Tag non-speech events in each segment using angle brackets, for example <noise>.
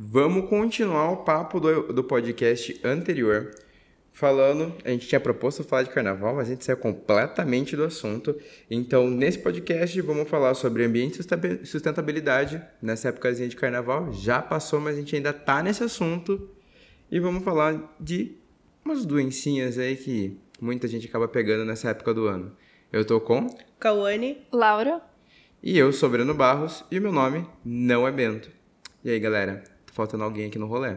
Vamos continuar o papo do, do podcast anterior. Falando, a gente tinha proposto falar de carnaval, mas a gente saiu completamente do assunto. Então, nesse podcast, vamos falar sobre ambiente e sustentabilidade nessa épocazinha de carnaval. Já passou, mas a gente ainda tá nesse assunto. E vamos falar de umas doencinhas aí que muita gente acaba pegando nessa época do ano. Eu tô com Cauane, Laura e eu sou Breno Barros e o meu nome não é Bento. E aí, galera? Faltando alguém aqui no rolê?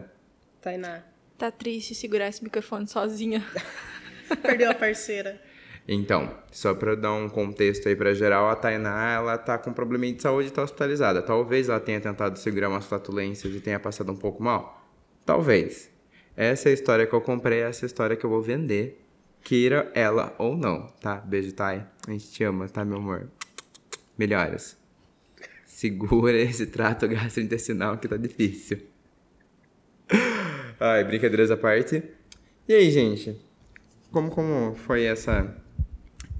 Tainá. tá triste segurar esse microfone sozinha. <laughs> Perdeu a parceira. Então, só pra dar um contexto aí pra geral, a Tainá, ela tá com probleminha de saúde e tá hospitalizada. Talvez ela tenha tentado segurar umas flatulências e tenha passado um pouco mal. Talvez. Essa é a história que eu comprei, essa é a história que eu vou vender. Queira ela ou não, tá? Beijo, Thay. A gente te ama, tá, meu amor? Melhoras. Segura esse trato <laughs> gastrointestinal que tá difícil. Ai, brincadeiras à parte. E aí, gente? Como, como foi essa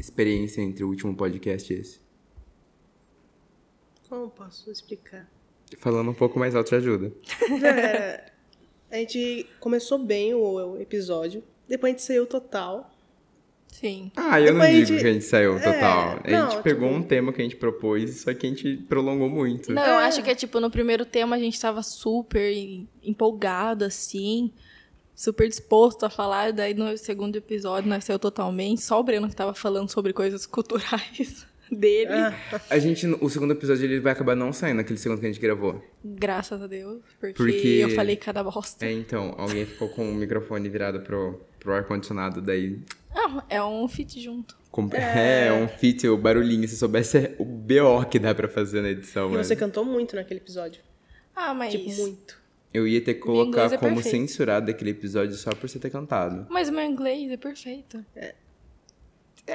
experiência entre o último podcast e esse? Como posso explicar? Falando um pouco mais alto ajuda. <laughs> É, a gente começou bem o, o episódio, depois a gente saiu total. Sim. Ah, eu não Depois a digo gente- que a gente saiu total. É, a gente não, pegou tipo- um tema que a gente propôs, só que a gente prolongou muito. Não, eu acho que é tipo, no primeiro tema a gente tava super em- empolgado, assim, super disposto a falar. Daí no segundo episódio nós saiu totalmente. Só o Breno que tava falando sobre coisas culturais dele. Ah, A gente, o segundo episódio, ele vai acabar não saindo, aquele segundo que a gente gravou. Graças a Deus. Porque, Porque- eu falei cada bosta. É, então, alguém ficou com o microfone virado pro, pro ar-condicionado, daí... Não, é um fit junto. com- É, <laughs> um fit, o barulhinho, se soubesse é o BO que dá pra fazer na edição, e mano. você cantou muito naquele episódio. Ah, mas. Tipo, muito. Eu ia ter que colocar é como perfeito. censurado aquele episódio só por você ter cantado. Mas o meu inglês é perfeito.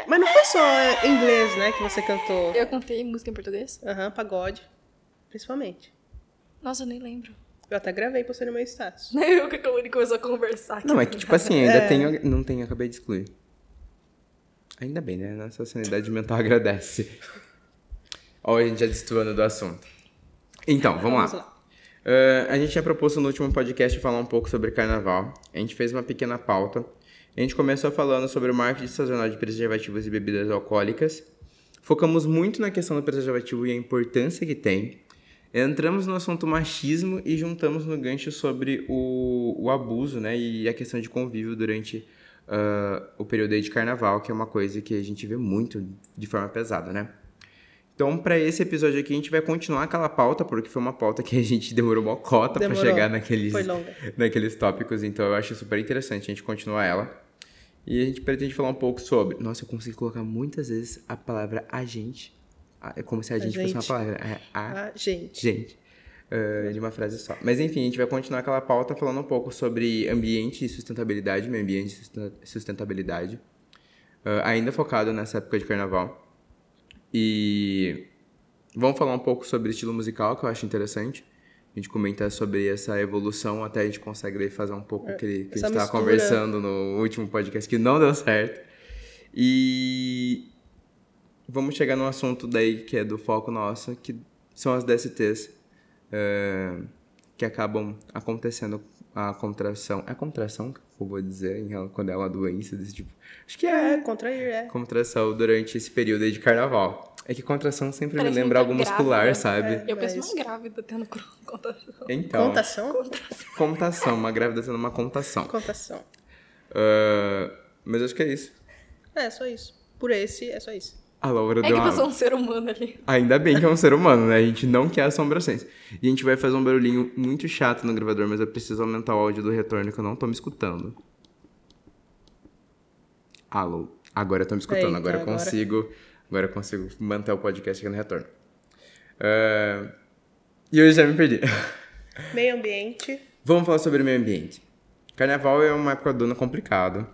Mas não foi só é, inglês, né, que você cantou. Eu cantei música em português? Aham, pagode. Principalmente. Nossa, eu nem lembro. Eu até gravei pra você no meu status. <laughs> Eu que a Caroline começou a conversar. Não, é que, tipo assim, ainda É. tenho... Não tenho, acabei de excluir. Ainda bem, né? Nossa sanidade mental <laughs> agradece. Ó, a gente já destoando do assunto. Então, vamos, Vamos lá. lá. Ah, a gente tinha proposto no último podcast falar um pouco sobre carnaval. A gente fez uma pequena pauta. A gente começou falando sobre o marketing sazonal de preservativos e bebidas alcoólicas. Focamos muito na questão do preservativo e a importância que tem. Entramos no assunto machismo e juntamos no gancho sobre o, o abuso né, e a questão de convívio durante ah, o período de carnaval, que é uma coisa que a gente vê muito de forma pesada, né? Então, para esse episódio aqui, a gente vai continuar aquela pauta, porque foi uma pauta que a gente demorou uma cota para chegar naqueles, naqueles tópicos, então eu acho super interessante a gente continuar ela. E a gente pretende falar um pouco sobre. Nossa, eu consigo colocar muitas vezes a palavra agente. É como se a gente fosse uma palavra. É, a Ah, gente. gente. ah, de uma frase só. Mas enfim, a gente vai continuar aquela pauta falando um pouco sobre ambiente e sustentabilidade, meio ambiente e susten- sustentabilidade. ah, ainda focado nessa época de carnaval. E vamos falar um pouco sobre estilo musical, que eu acho interessante. A gente comentar sobre essa evolução, até a gente consegue fazer um pouco aquele que a essa gente estava conversando no último podcast, que não deu certo. E vamos chegar num assunto daí que é do foco nosso, que são as DSTs, eh, que acabam acontecendo a contração. É contração que eu vou dizer em quando é uma doença desse tipo. Acho que é É, contrair, é. contração durante esse período aí de carnaval. É que contração sempre Parece me lembra algo muscular, grávida. sabe? Eu penso uma grávida tendo contação. Então, Contação? contação, uma grávida tendo uma contação. Contação. Ah, mas acho que é isso. É, só isso. Por esse, é só isso. A Laura É deu que uma... eu sou um ser humano ali. Ainda bem que é um ser humano, né? A gente não quer assombrações. E a gente vai fazer um barulhinho muito chato no gravador, mas eu preciso aumentar o áudio do retorno que eu não tô me escutando. Alô. Agora eu tô me escutando, Eita, agora eu agora. consigo. Agora eu consigo manter o podcast aqui no retorno. Ah, E eu já me perdi. Meio ambiente. Vamos falar sobre meio ambiente. Carnaval é uma época do ano complicado,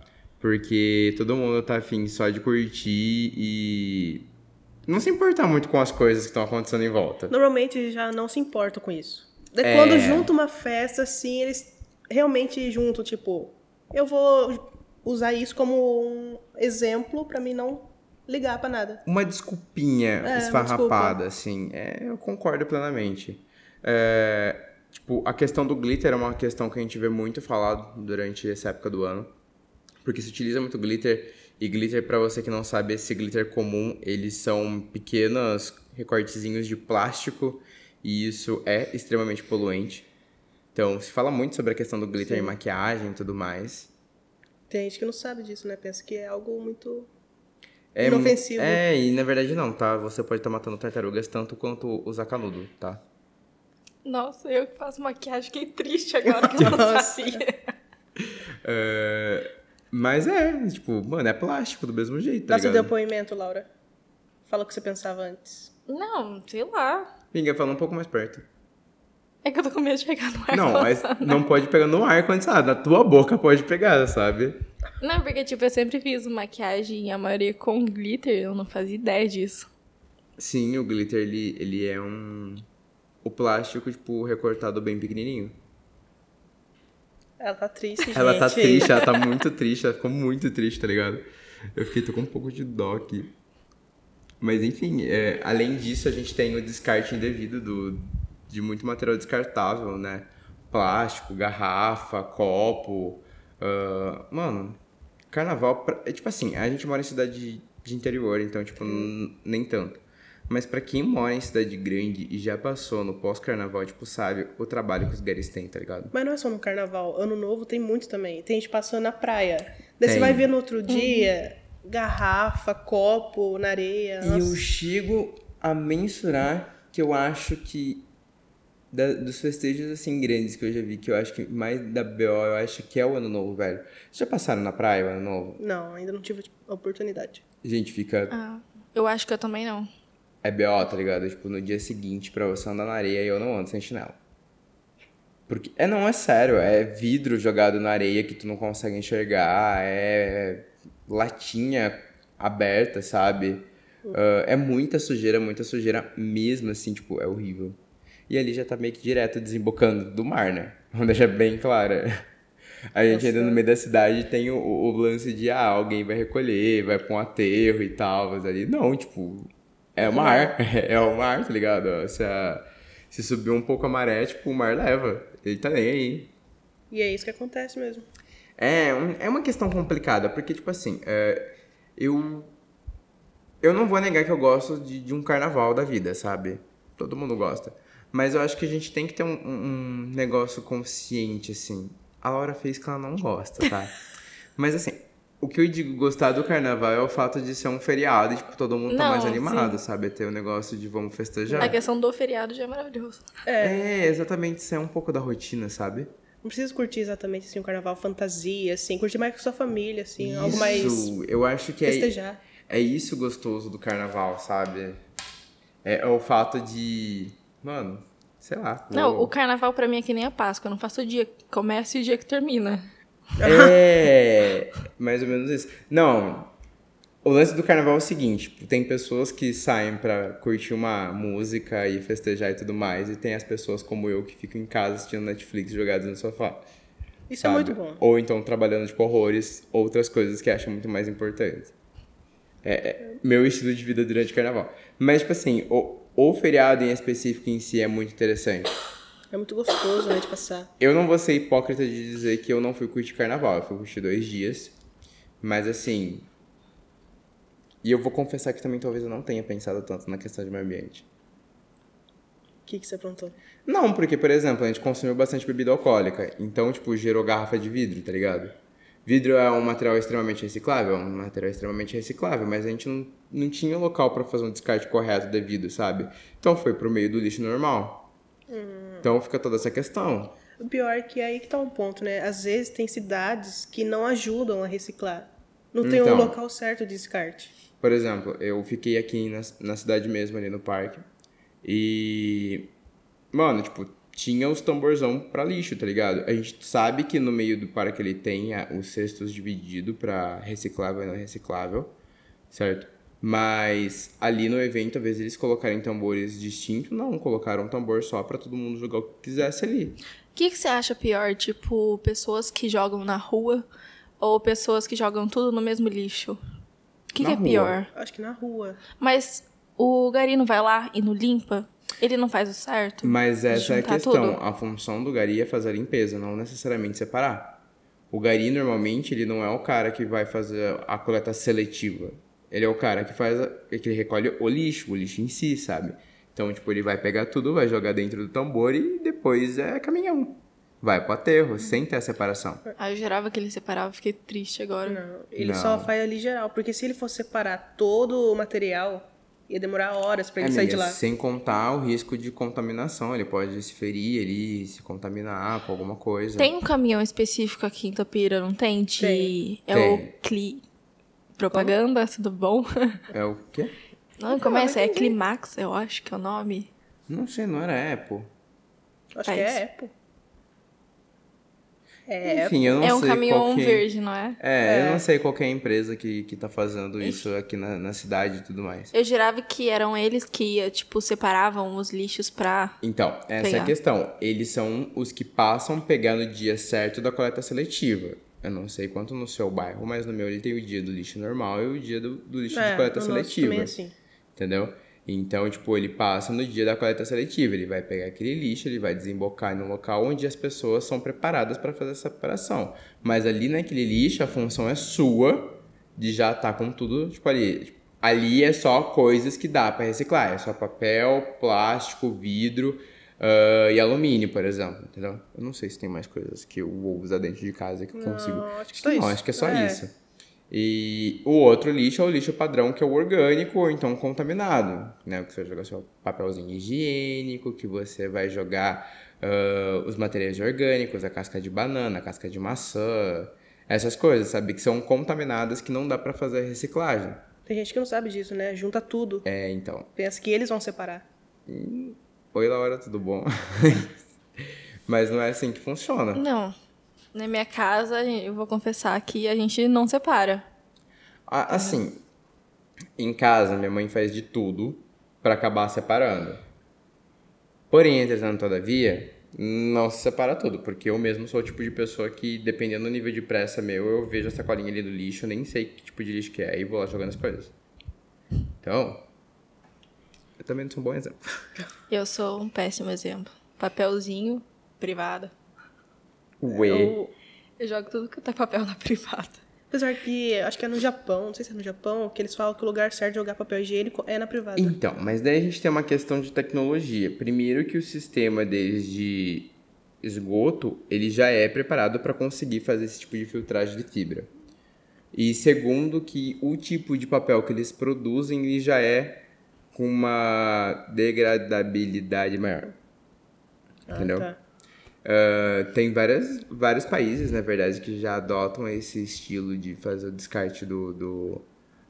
porque todo mundo tá afim só de curtir e não se importar muito com as coisas que estão acontecendo em volta. Normalmente já não se importam com isso. Daí É. quando junta uma festa, assim, eles realmente juntam, tipo, eu vou usar isso como um exemplo pra mim não ligar pra nada. Uma desculpinha É, esfarrapada, assim. É, eu concordo plenamente. É, Tipo, a questão do glitter é uma questão que a gente vê muito falado durante essa época do ano. Porque se utiliza muito glitter. E glitter, pra você que não sabe, esse glitter comum, eles são pequenos recortezinhos de plástico. E isso é extremamente poluente. Então, se fala muito sobre a questão do glitter em maquiagem e tudo mais. Tem gente que não sabe disso, né? Pensa que é algo muito É, inofensivo. É, e na verdade não, tá? Você pode estar matando tartarugas tanto quanto usar canudo, tá? Nossa, eu que faço maquiagem, fiquei triste agora que eu não <laughs> sabia. <laughs> É, Mas é, tipo, mano, é plástico do mesmo jeito, tá Dá seu ligado? depoimento, Laura. Fala o que você pensava antes. Não, sei lá. Pinga, fala um pouco mais perto. É que eu tô com medo de pegar no ar. Não, mas não pode pegar no ar condicionado. Na tua boca pode pegar, sabe? Não, porque, tipo, eu sempre fiz maquiagem, a maioria com glitter, eu não fazia ideia disso. Sim, o glitter, ele, ele é um... O plástico, tipo, recortado bem pequenininho. Ela tá triste, gente. Ela tá triste, ela tá <laughs> muito triste, ela ficou muito triste, tá ligado? Eu fiquei, tô com um pouco de dó aqui. Mas enfim, é, além disso, a gente tem o descarte indevido do, de muito material descartável, né? Plástico, garrafa, copo. ah, mano, carnaval, pra- é tipo assim, a gente mora em cidade de, de interior, então, tipo, n- nem tanto. Mas pra quem mora em cidade grande e já passou no pós-carnaval, tipo, sabe o trabalho que os gays têm, tá ligado? Mas não é só no carnaval. Ano novo tem muito também. Tem gente passando na praia. Daí você vai ver no outro dia garrafa, copo na areia. E eu Nossa. chego a mensurar que eu acho que da- dos festejos assim grandes que eu já vi, que eu acho que mais da BO, eu acho que é o ano novo, velho. Vocês já passaram na praia o ano novo? Não, ainda não tive a oportunidade. Gente, fica. Ah, eu acho que eu também não. É BO, tá ligado? Tipo, no dia seguinte pra você andar na areia e eu não ando sem chinelo. Porque. É, não, é sério. É vidro jogado na areia que tu não consegue enxergar. É latinha aberta, sabe? Ah, é muita sujeira, muita sujeira mesmo, assim, tipo, é horrível. E ali já tá meio que direto desembocando do mar, né? <laughs> Vamos deixar bem claro. A gente ainda no meio da cidade tem o, o lance de, ah, alguém vai recolher, vai pra um aterro e tal, mas ali não, tipo, é o mar, é o mar, <laughs> tá ligado? Se, a- se subir um pouco a maré, tipo, o mar leva, ele tá nem aí. E é isso que acontece mesmo. É, um- é uma questão complicada, porque, tipo assim, é, eu. Eu não vou negar que eu gosto de, de um carnaval da vida, sabe? Todo mundo gosta. Mas eu acho que a gente tem que ter um, um- um negócio consciente, assim. A Laura fez que ela não gosta, tá? <laughs> Mas, assim, o que eu digo gostar do carnaval é o fato de ser um feriado e, tipo, todo mundo tá Não, mais animado, sim. sabe? Ter o negócio de vamos festejar. A questão do feriado já é maravilhoso. É, exatamente, isso é um pouco da rotina, sabe? Não precisa curtir exatamente assim um carnaval fantasia, assim, curtir mais com sua família, assim, algo mais Isso, eu acho que é, festejar. É isso gostoso do carnaval, sabe? É, é o fato de. Mano, sei lá. Não, vou- o carnaval pra mim é que nem a Páscoa. Eu não faço o dia que começa e o dia que termina. É. Mais ou menos isso. Não. O lance do carnaval é o seguinte: tipo, tem pessoas que saem pra curtir uma música e festejar e tudo mais, e tem as pessoas como eu que ficam em casa assistindo Netflix jogadas no sofá. Isso sabe? é muito bom. Ou então trabalhando, tipo, horrores, outras coisas que acham muito mais importantes. É, é meu estilo de vida durante o carnaval. Mas, tipo assim, o, o feriado em específico em si é muito interessante. É muito gostoso, né, de passar. Eu não vou ser hipócrita de dizer que eu não fui curtir carnaval. Eu fui curtir dois dias. Mas, assim... E eu vou confessar que também talvez eu não tenha pensado tanto na questão de meio ambiente. O que, que você aprontou? Não, porque, por exemplo, a gente consumiu bastante bebida alcoólica. Então, tipo, gerou garrafa de vidro, tá ligado? Vidro é um material extremamente reciclável, é um material extremamente reciclável, mas a gente não, não tinha local pra fazer um descarte correto devido, sabe? Então foi pro meio do lixo normal. Então fica toda essa questão. O pior é que aí que tá um ponto, né? Às vezes tem cidades que não ajudam a reciclar. Não tem um Então. local certo de descarte. Por exemplo, eu fiquei aqui na, na cidade mesmo, ali no parque. E. Mano, tipo, tinha os tamborzão pra lixo, tá ligado? A gente sabe que no meio do parque ele tem a- os cestos divididos pra reciclável e não reciclável, certo? Mas ali no evento, às vezes eles colocarem tambores distintos, não, colocaram um tambor só pra todo mundo jogar o que quisesse ali. O que, que você acha pior? Tipo, pessoas que jogam na rua ou pessoas que jogam tudo no mesmo lixo? O que, que é rua. pior? Acho que na rua. Mas o gari não vai lá e não limpa? Ele não faz o certo? Mas essa é a questão. tudo? A função do gari é fazer a limpeza, não necessariamente separar. O gari, normalmente, ele não é o cara que vai fazer a coleta seletiva. Ele é o cara que faz, a- que ele recolhe o lixo, o lixo em si, sabe? Então, tipo, ele vai pegar tudo, vai jogar dentro do tambor e depois é caminhão. Vai pro aterro, sem ter a separação. Ah, eu jurava que ele separava, fiquei triste agora. Não, ele Não. só faz ali geral. Porque se ele fosse separar todo o material, ia demorar horas pra ele sair de lá. sem contar o risco de contaminação. Ele pode se ferir ali, se contaminar com alguma coisa. Tem um caminhão específico aqui em Tapira, não tem? De... Tem. É Tem. o Cli... Propaganda, tudo bom? É o quê? Não, começa, é Climax, eu acho que é o nome. Não sei, não era Apple. Acho Faz. que é Apple. É, Enfim, eu não é um sei caminhão qual que... verde, não é? É, eu não sei qual que é a empresa que, que tá fazendo isso aqui na, na cidade e tudo mais. Eu jurava que eram eles que, tipo, separavam os lixos pra... Então, essa é Pegar. a questão. Eles são os que passam pegar no dia certo da coleta seletiva. Eu não sei quanto no seu bairro, mas no meu ele tem o dia do lixo normal e o dia do, do lixo é, de coleta no seletiva. também é assim. Entendeu? Então, tipo, ele passa no dia da coleta seletiva, ele vai pegar aquele lixo, ele vai desembocar no local onde as pessoas são preparadas para fazer essa separação. Mas ali naquele lixo, a função é sua de já estar com tudo, tipo, ali. Tipo, ali é só coisas que dá para reciclar, é só papel, plástico, vidro ah, e alumínio, por exemplo, entendeu? Eu não sei se tem mais coisas que eu vou usar dentro de casa que eu consigo. acho que não, isso. acho que é só É. isso. E o outro lixo é o lixo padrão, que é o orgânico ou então contaminado, né? Que você vai jogar seu papelzinho higiênico, que você vai jogar ah, os materiais orgânicos, a casca de banana, a casca de maçã, essas coisas, sabe? Que são contaminadas que não dá pra fazer reciclagem. Tem gente que não sabe disso, né? Junta tudo. É, então. Pensa que eles vão separar. Oi, Laura, tudo bom? <laughs> Mas não é assim que funciona. Não. Na minha casa, eu vou confessar que a gente não separa. Assim, em casa, minha mãe faz de tudo pra acabar separando. Porém, entretanto, todavia, não se separa tudo, porque eu mesmo sou o tipo de pessoa que, dependendo do nível de pressa meu, eu vejo a sacolinha ali do lixo, nem sei que tipo de lixo que é, e vou lá jogando as coisas. Então, eu também não sou um bom exemplo. <laughs> Eu sou um péssimo exemplo. Papelzinho, privada. Ué. Eu, Eu jogo tudo que tá papel na privada. apesar que, acho que é no Japão, não sei se é no Japão, que eles falam que o lugar certo de jogar papel higiênico é na privada. Então, mas daí a gente tem uma questão de tecnologia. Primeiro que o sistema deles de esgoto, ele já é preparado para conseguir fazer esse tipo de filtragem de fibra. E segundo que o tipo de papel que eles produzem, ele já é com uma degradabilidade maior. Ah, entendeu? tá. Ah, tem várias, vários países, na verdade, que já adotam esse estilo de fazer o descarte do, do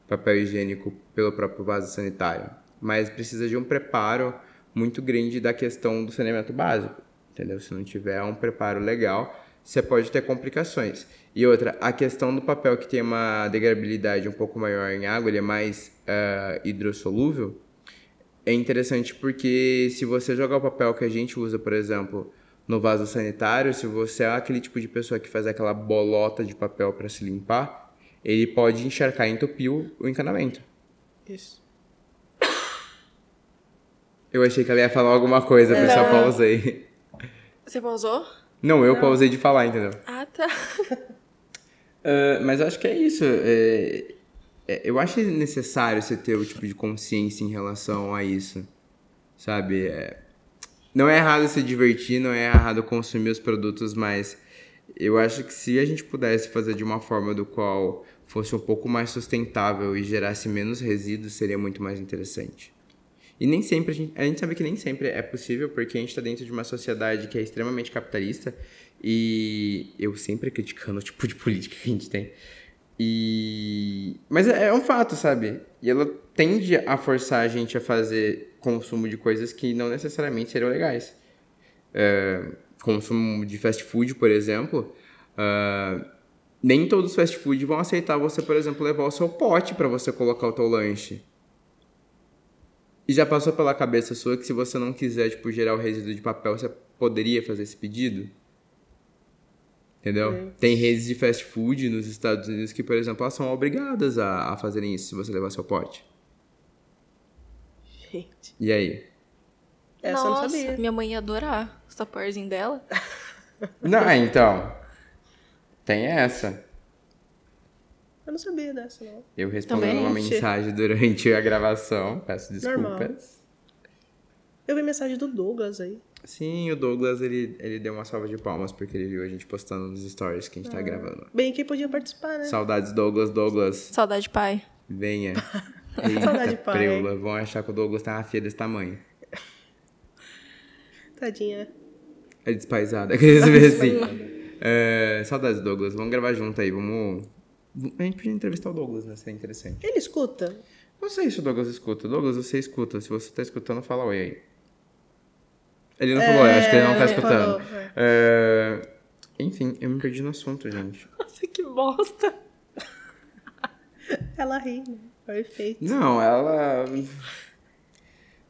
papel higiênico pelo próprio vaso sanitário. Mas precisa de um preparo muito grande da questão do saneamento básico, entendeu? Se não tiver um preparo legal, você pode ter complicações. E outra, a questão do papel que tem uma degradabilidade um pouco maior em água, ele é mais ah, hidrossolúvel, é interessante porque se você jogar o papel que a gente usa, por exemplo, no vaso sanitário, se você é aquele tipo de pessoa que faz aquela bolota de papel para se limpar, ele pode encharcar e entupir o encanamento. Isso. Eu achei que ela ia falar alguma coisa, por isso eu Não. pausei. Você pausou? Não, eu pausei de falar, entendeu? Ah, tá. <laughs> Ah, mas eu acho que é isso. é- é- eu acho necessário você ter o tipo de consciência em relação a isso. Sabe? É, não é errado se divertir, não é errado consumir os produtos, mas eu acho que se a gente pudesse fazer de uma forma do qual fosse um pouco mais sustentável e gerasse menos resíduos, seria muito mais interessante. E nem sempre, a gente, a gente sabe que nem sempre é possível, porque a gente está dentro de uma sociedade que é extremamente capitalista e eu sempre criticando o tipo de política que a gente tem. E... Mas é, é um fato, sabe? E ela tende a forçar a gente a fazer consumo de coisas que não necessariamente seriam legais. É, consumo de fast food, por exemplo, ah, nem todos os fast food vão aceitar você, por exemplo, levar o seu pote para você colocar o teu lanche. E já passou pela cabeça sua que se você não quiser, tipo, gerar o resíduo de papel, você poderia fazer esse pedido? Entendeu? Tem redes de fast food nos Estados Unidos que, por exemplo, elas são obrigadas a, a fazerem isso se você levar seu pote. Gente. E aí? Essa eu não Nossa, sabia. minha mãe ia adorar os tapuerzinhos dela. <laughs> Não, então. Tem essa. Eu não sabia dessa, não. Eu respondendo Também? uma mensagem durante a gravação. Peço desculpas. Normal. Eu vi mensagem do Douglas aí. Sim, o Douglas, ele, ele deu uma salva de palmas porque ele viu a gente postando nos stories que a gente Ah. tá gravando. Bem que podia participar, né? Saudades, Douglas, Douglas. Saudade, pai. Venha. <laughs> Saudade, Eita, pai. preula. Vão achar que o Douglas tá uma filha desse tamanho. <laughs> Tadinha. É despaisada. <laughs> Aqueles ver assim. É, saudades, Douglas. Vamos gravar junto aí. Vamos. A gente podia entrevistar o Douglas, né? Seria interessante. Ele escuta? Não sei se o Douglas escuta. Douglas, você escuta. Se você tá escutando, fala oi aí. Ele não falou acho que ele não tá ele escutando. falou, é. É, Enfim, eu me perdi no assunto, gente. <laughs> Nossa, que bosta. <laughs> Ela ri, né? Perfeito. Não, ela.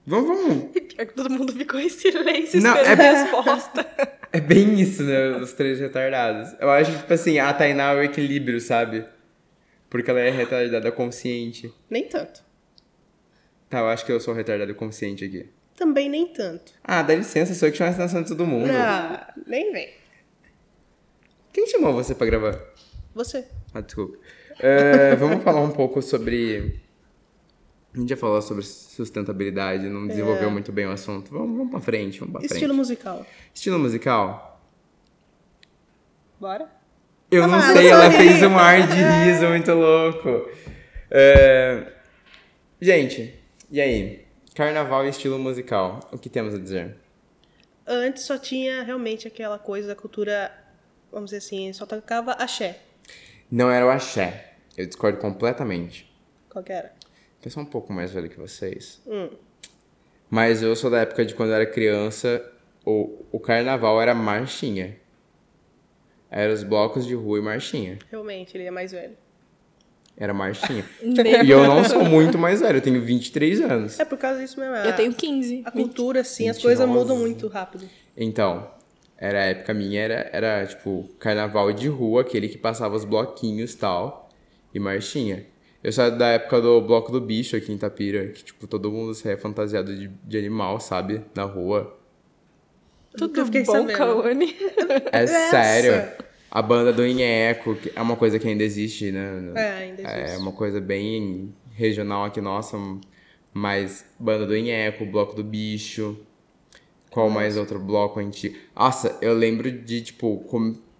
Vamos, vamos. E <laughs> pior que todo mundo ficou em silêncio Não, esperando é- a resposta. É bem isso, né? Os três retardados. Eu acho que, tipo assim, a Tainá é o equilíbrio, sabe? Porque ela é retardada consciente. Nem tanto. Tá, eu acho que eu sou retardado consciente aqui. Também nem tanto. Ah, dá licença, sou eu que chamo a atenção de todo mundo. Ah, nem vem. Quem chamou você pra gravar? Você. Ah, desculpa. É, <laughs> vamos falar um pouco sobre. A gente já falou sobre sustentabilidade, não desenvolveu muito bem o assunto. Vamos, vamos pra frente, vamos pra frente. Estilo musical. Estilo musical? Bora? Eu não Ah, sei, eu ela só fez um ar de riso muito louco. É, Gente, e aí? Carnaval e estilo musical, o que temos a dizer? Antes só tinha realmente aquela coisa da cultura, vamos dizer assim, só tocava axé. Não era o axé. Eu discordo completamente. Qual que era? Eu sou um pouco mais velho que vocês. Hum. Mas eu sou da época de quando eu era criança, o, o carnaval era marchinha. Era os blocos de rua e marchinha. Realmente, ele é mais velho. Era marchinha. <laughs> Meu. e eu não sou muito mais velho, eu tenho 23 anos. É por causa disso mesmo. a- Eu tenho 15. A cultura, assim, as 29. coisas mudam muito rápido. Então, era a época minha, era, era tipo carnaval de rua, aquele que passava os bloquinhos e tal, e marchinha. Eu sou da época do bloco do bicho aqui em Tapira, que tipo, todo mundo saia fantasiado de, de animal, sabe? Na rua. Tudo Eu fiquei bom. Kaone? É <laughs> Essa. sério. A banda do Inheco, que é uma coisa que ainda existe, né? É, ainda É existe. uma coisa bem regional aqui nossa, mas banda do Inheco, bloco do bicho. Qual mais outro bloco antigo? Nossa, eu lembro de, tipo,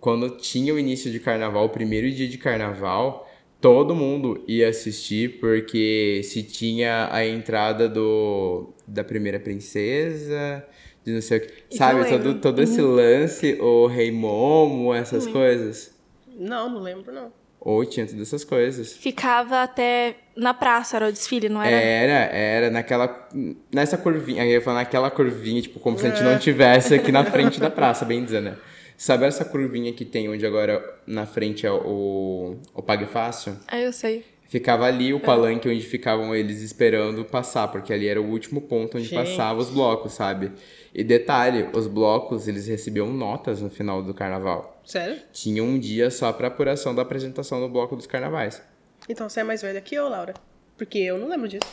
quando tinha o início de carnaval, o primeiro dia de carnaval, todo mundo ia assistir, porque se tinha a entrada do da primeira princesa, de não sei o que. Sabe, todo, todo esse lance, o Rei Momo, essas coisas. Não, não lembro, não. Ou tinha todas essas coisas. Ficava até na praça, era o desfile, não era? Era, era naquela. Nessa curvinha. Aí eu ia falar naquela curvinha, tipo, como se a gente não tivesse aqui na <laughs> frente da praça, bem dizendo, né? Sabe essa curvinha que tem onde agora na frente é o, o Pague Fácil? Ah, eu sei. Ficava ali o palanque onde ficavam eles esperando passar, porque ali era o último ponto onde Gente. passavam os blocos, sabe? E detalhe, os blocos, eles recebiam notas no final do carnaval. Sério? Tinha um dia só pra apuração da apresentação do bloco dos carnavais. Então você é mais velha que eu, Laura. Porque eu não lembro disso.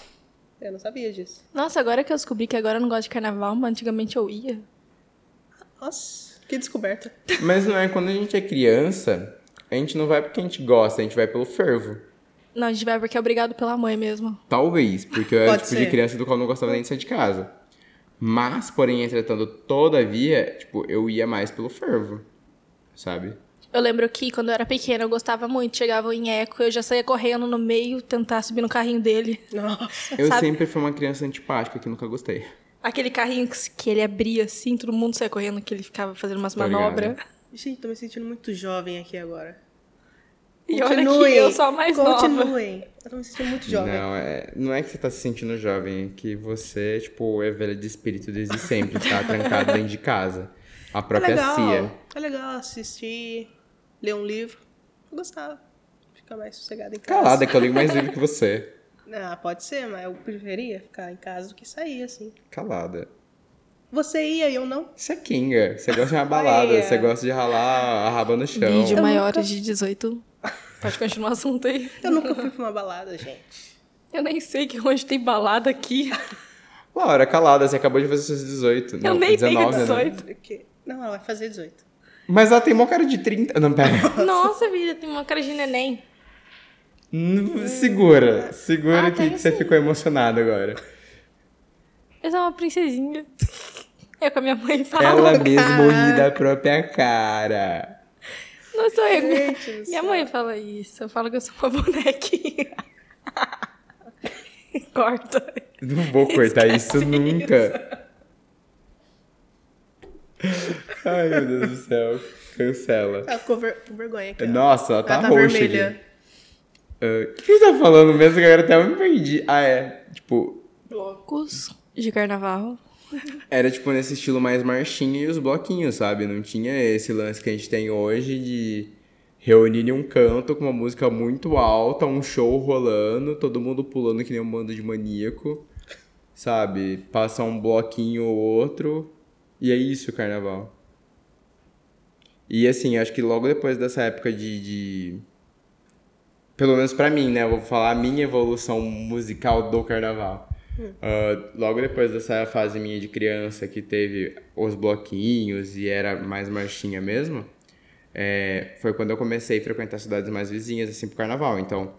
Eu não sabia disso. Nossa, agora que eu descobri que agora eu não gosto de carnaval, mas antigamente eu ia. Nossa, que descoberta. <laughs> Mas não é quando a gente é criança, a gente não vai porque a gente gosta, a gente vai pelo fervo. Não, a gente vai porque é obrigado pela mãe mesmo. Talvez, porque eu era Pode tipo de ser. criança do qual eu não gostava nem de sair de casa. Mas, porém, entretanto, todavia, tipo, eu ia mais pelo fervo, sabe? Eu lembro que quando eu era pequena eu gostava muito. Chegava em eco, eu já saía correndo no meio, tentar subir no carrinho dele. Nossa. Eu Sabe- sempre fui uma criança antipática que nunca gostei. Aquele carrinho que, que ele abria assim, todo mundo saía correndo, que ele ficava fazendo umas ligado. manobras. Gente, tô me sentindo muito jovem aqui agora. E olha que eu sou a mais nova. Continuem. Eu tô me sentindo muito jovem. Não, é, não é que você tá se sentindo jovem, é que você, tipo, é velha de espírito desde sempre, tá <laughs> trancado dentro de casa. A É própria legal. cia. É legal assistir, ler um livro. Eu gostava. Ficar mais sossegado em casa. Calada, que eu leio mais livro que você. <laughs> Ah, pode ser, mas eu preferia ficar em casa do que sair, assim. Calada. Você ia e eu não? Você é kinga. Você gosta de uma <laughs> balada, você gosta de ralar a raba no chão. Vídeo maiores nunca- de 18. Pode continuar o assunto aí. <laughs> Eu nunca fui pra uma balada, gente. Eu nem sei que onde tem balada aqui. <laughs> Laura, calada, você acabou de fazer seus 18. Eu não, nem 19, tenho né? 18. Porque... Não, ela vai fazer 18. Mas ela tem uma cara de 30. Não, pera. <laughs> Nossa, vida, tem uma cara de neném. Segura. Segura Ah, que, você sim. ficou emocionada agora. Eu sou uma princesinha. É o que a minha mãe fala. Ela mesmo ri da própria cara. Não sou eu. Gente Minha céu. mãe fala isso. Eu falo que eu sou uma <laughs> bonequinha. <laughs> Corta. Não vou cortar isso Esquece nunca. Ai, meu Deus do céu. Cancela. Ela ficou ver- com vergonha aqui. Nossa, ela tá, ela tá roxa vermelha. Ah, O que que você tá falando mesmo? Que agora até eu me perdi. Ah, é. Tipo, Blocos de carnaval. Era tipo nesse estilo mais marchinha e os bloquinhos, sabe? Não tinha esse lance que a gente tem hoje de reunir em um canto com uma música muito alta, um show rolando, todo mundo pulando que nem um bando de maníaco, sabe? Passa um bloquinho ou outro, e é isso o carnaval. E assim, acho que logo depois dessa época de. de- Pelo menos pra mim, né? Eu vou falar a minha evolução musical do carnaval. Ah, logo depois dessa fase minha de criança que teve os bloquinhos e era mais marchinha mesmo, é, foi quando eu comecei a frequentar cidades mais vizinhas, assim, pro carnaval. Então,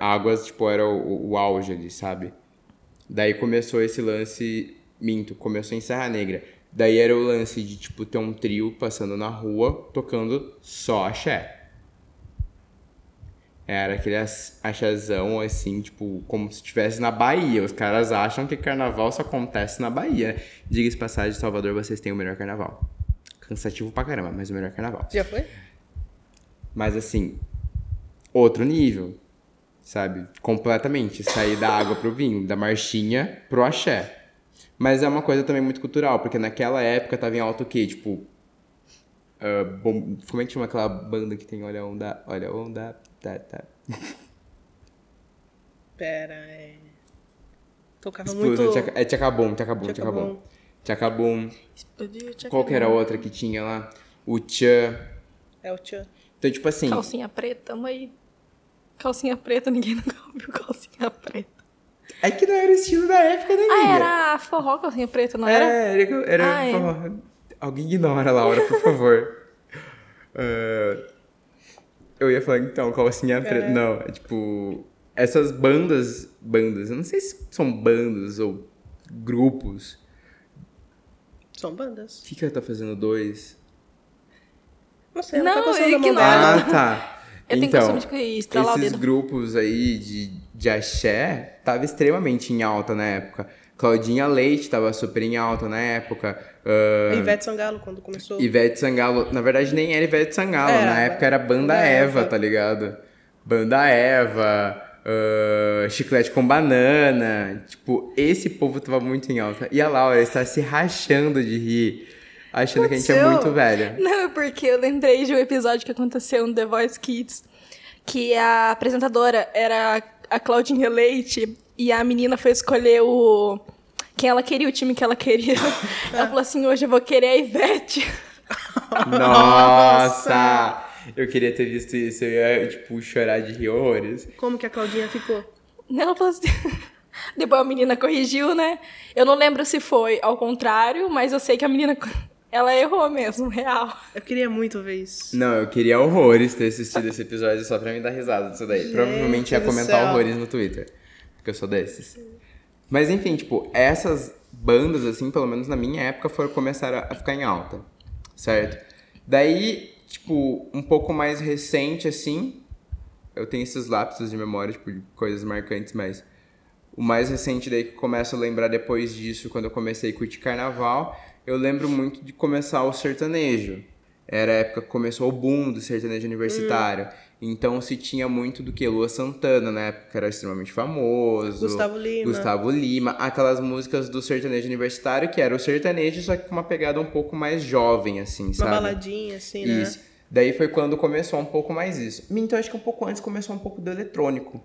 ah, Águas, tipo, era o, o auge ali, sabe? Daí começou esse lance, minto, começou em Serra Negra. Daí era o lance de, tipo, ter um trio passando na rua, tocando só axé. Era aquele ach- axézão, assim, tipo, como se estivesse na Bahia. Os caras acham que carnaval só acontece na Bahia. Diga-se de passagem, Salvador, vocês têm o melhor carnaval. Cansativo pra caramba, mas o melhor carnaval. Já foi? Mas assim, outro nível, sabe? Completamente. Sair da água pro vinho, da marchinha pro axé. Mas é uma coisa também muito cultural, porque naquela época tava em alta o quê? Tipo. ah, bom, como é que chama aquela banda que tem Olha a Onda? Olha a Onda. Tá, tá. Pera, é... Tocava Explodiu, muito... Tchaca- É Tchacabum, Tchacabum, Tchacabum. Tchacabum. Tchacabum. Explodiu, tchaca- Qual que era a outra que tinha lá? O Tchan. É o tchan. Então, tipo assim. Calcinha preta, tamo aí. Calcinha preta, ninguém <laughs> nunca ouviu calcinha preta. É que não era o estilo da época, né, Ah, amiga? era forró calcinha preta, não era? É, era. era Ah, é. forró. Alguém ignora, Laura, por favor. <laughs> Ah, eu ia falar então, calcinha preta. Não, é tipo. Essas bandas. Bandas, eu não sei se são bandas ou grupos. São bandas. O que, que ela tá fazendo dois? Não sei, ela Não, tá coçando a mão dela. Ah, tá. <laughs> Eu tenho então, costume de estralar o esses dedo. grupos aí de, de axé tava extremamente em alta na época. Claudinha Leite tava super em alta na época. A Ivete Sangalo, quando começou. Ivete Sangalo, na verdade nem era Ivete Sangalo, Era, na época era Banda Banda Eva, Eva. tá ligado? Banda Eva, ah, Chiclete com Banana, tipo, esse povo tava muito em alta. E a Laura está se rachando de rir, achando que a gente é Aconteceu? muito velha. Não, é porque eu lembrei de um episódio que aconteceu no The Voice Kids, que a apresentadora era a Claudinha Leite e a menina foi escolher o quem ela queria, o time que ela queria. <laughs> Ela falou assim: hoje eu vou querer a Ivete. Nossa! Eu queria ter visto isso, eu ia, tipo, chorar de rir horrores. Como que a Claudinha ficou? Ela falou assim. <laughs> Depois a menina corrigiu, né? Eu não lembro se foi ao contrário, mas eu sei que a menina. Ela errou mesmo, real. Eu queria muito ver isso. Não, eu queria horrores ter assistido esse episódio só pra me dar risada disso daí. Provavelmente ia comentar céu. horrores no Twitter. Porque eu sou desses. Mas enfim, tipo, essas bandas, assim, pelo menos na minha época, foram começar a, ficar em alta. Certo? Daí, tipo, um pouco mais recente, assim, eu tenho esses lapsos de memória, tipo, de coisas marcantes, mas o mais recente daí que eu começo a lembrar depois disso, quando eu comecei a curtir carnaval, eu lembro muito de começar o sertanejo. Era a época que começou o boom do sertanejo universitário. Então se tinha muito do que? Lua Santana, na época era extremamente famoso. Gustavo Lima. Gustavo Lima. Aquelas músicas do sertanejo universitário, que era o sertanejo, só que com uma pegada um pouco mais jovem, assim, Uma sabe? baladinha, assim, né? Isso. Daí foi quando começou um pouco mais isso. Então acho que um pouco antes começou um pouco do eletrônico.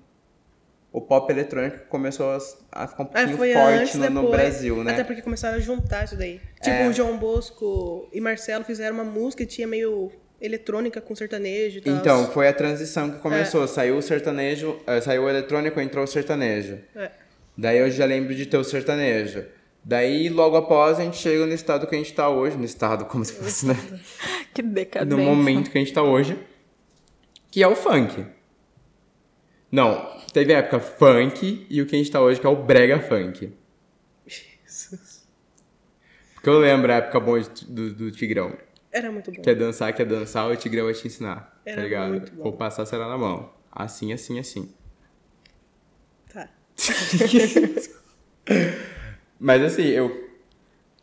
O pop eletrônico começou a, ficar um É, pouquinho foi forte antes, no, no. Brasil, né? Até porque começaram a juntar isso daí. Tipo, É. o João Bosco e Marcelo fizeram uma música que tinha meio eletrônica com sertanejo e tal. Então, foi a transição que começou. Saiu o sertanejo, eh, saiu o eletrônico, entrou o sertanejo. É. Daí eu já lembro de ter o sertanejo. Daí, logo após, a gente chega no estado que a gente tá hoje. No estado, como se fosse, né? <laughs> Que decadência. No momento que a gente tá hoje. Que é o funk. Não, teve a época funk e o que a gente tá hoje, que é o brega funk. Jesus. Porque eu lembro a época boa do, do Tigrão. Era muito bom. Quer dançar, quer dançar, o Tigrão vai te ensinar. Era tá ligado? muito bom. Vou passar será na mão. Assim, assim, assim. Tá. <laughs> Mas assim, eu.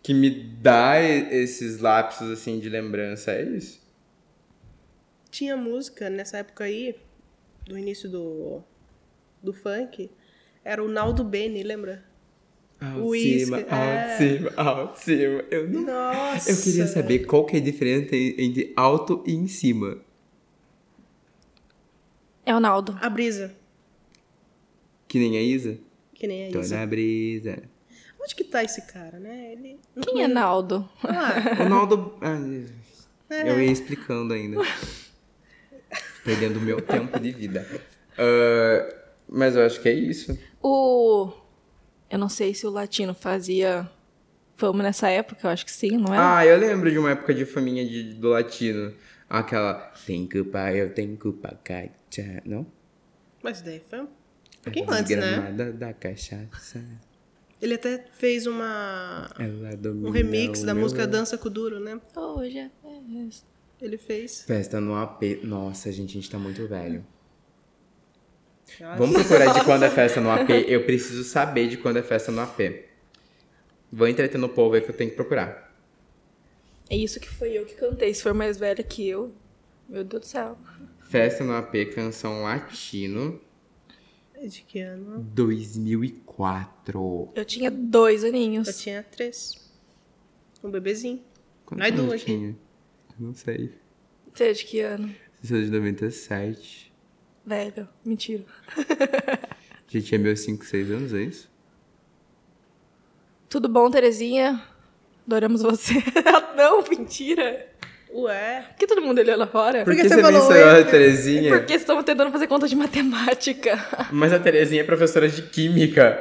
Que me dá esses lapsos assim de lembrança é isso. Tinha música nessa época aí, do início do, do funk, era o Naldo Bene, lembra? Alto Whisky, cima, é. alto cima, alto cima. Eu, não... Nossa! eu queria saber qual que é a diferença entre alto e em cima. É o Naldo. A brisa, Que nem a Isa? que nem a Tô Isa. na brisa. Onde que tá esse cara, né? Ele... Quem é Naldo? Ah, Ronaldo. Ah, É. Eu ia explicando ainda. <laughs> Perdendo meu tempo de vida. Ah, mas eu acho que é isso. O. Eu não sei se o latino fazia fama nessa época, eu acho que sim, não é? Ah, eu lembro de uma época de faminha de, do latino. Aquela. Tem culpa, eu tenho culpa, cacha. Não? mas daí foi um pouquinho antes, né? Da cachaça. Ele até fez uma... Um remix da meu- música Dança com o Duro, né? Hoje é. Ele fez. Festa no AP. Nossa, gente, a gente tá muito velho. Nossa. Vamos procurar de quando é festa no AP. Eu preciso saber de quando é festa no AP. Vou entreter no povo aí que eu tenho que procurar. É isso que foi eu que cantei. Se for mais velha que eu. Meu Deus do céu. Festa no AP, canção latino, De que ano? 2004. Eu tinha dois aninhos. Eu tinha três. Um bebezinho. Tinha? Eu Não sei. Você é de que ano? Sou de 97. Velho. Mentira. Já tinha meus 5, 6 anos, é isso? Tudo bom, Terezinha? Adoramos você. <laughs> não, mentira. Ué. Por que todo mundo olhou lá fora? Por que que você você falou mencionou a Terezinha? Porque estamos tentando fazer conta de matemática. Mas a Terezinha é professora de química.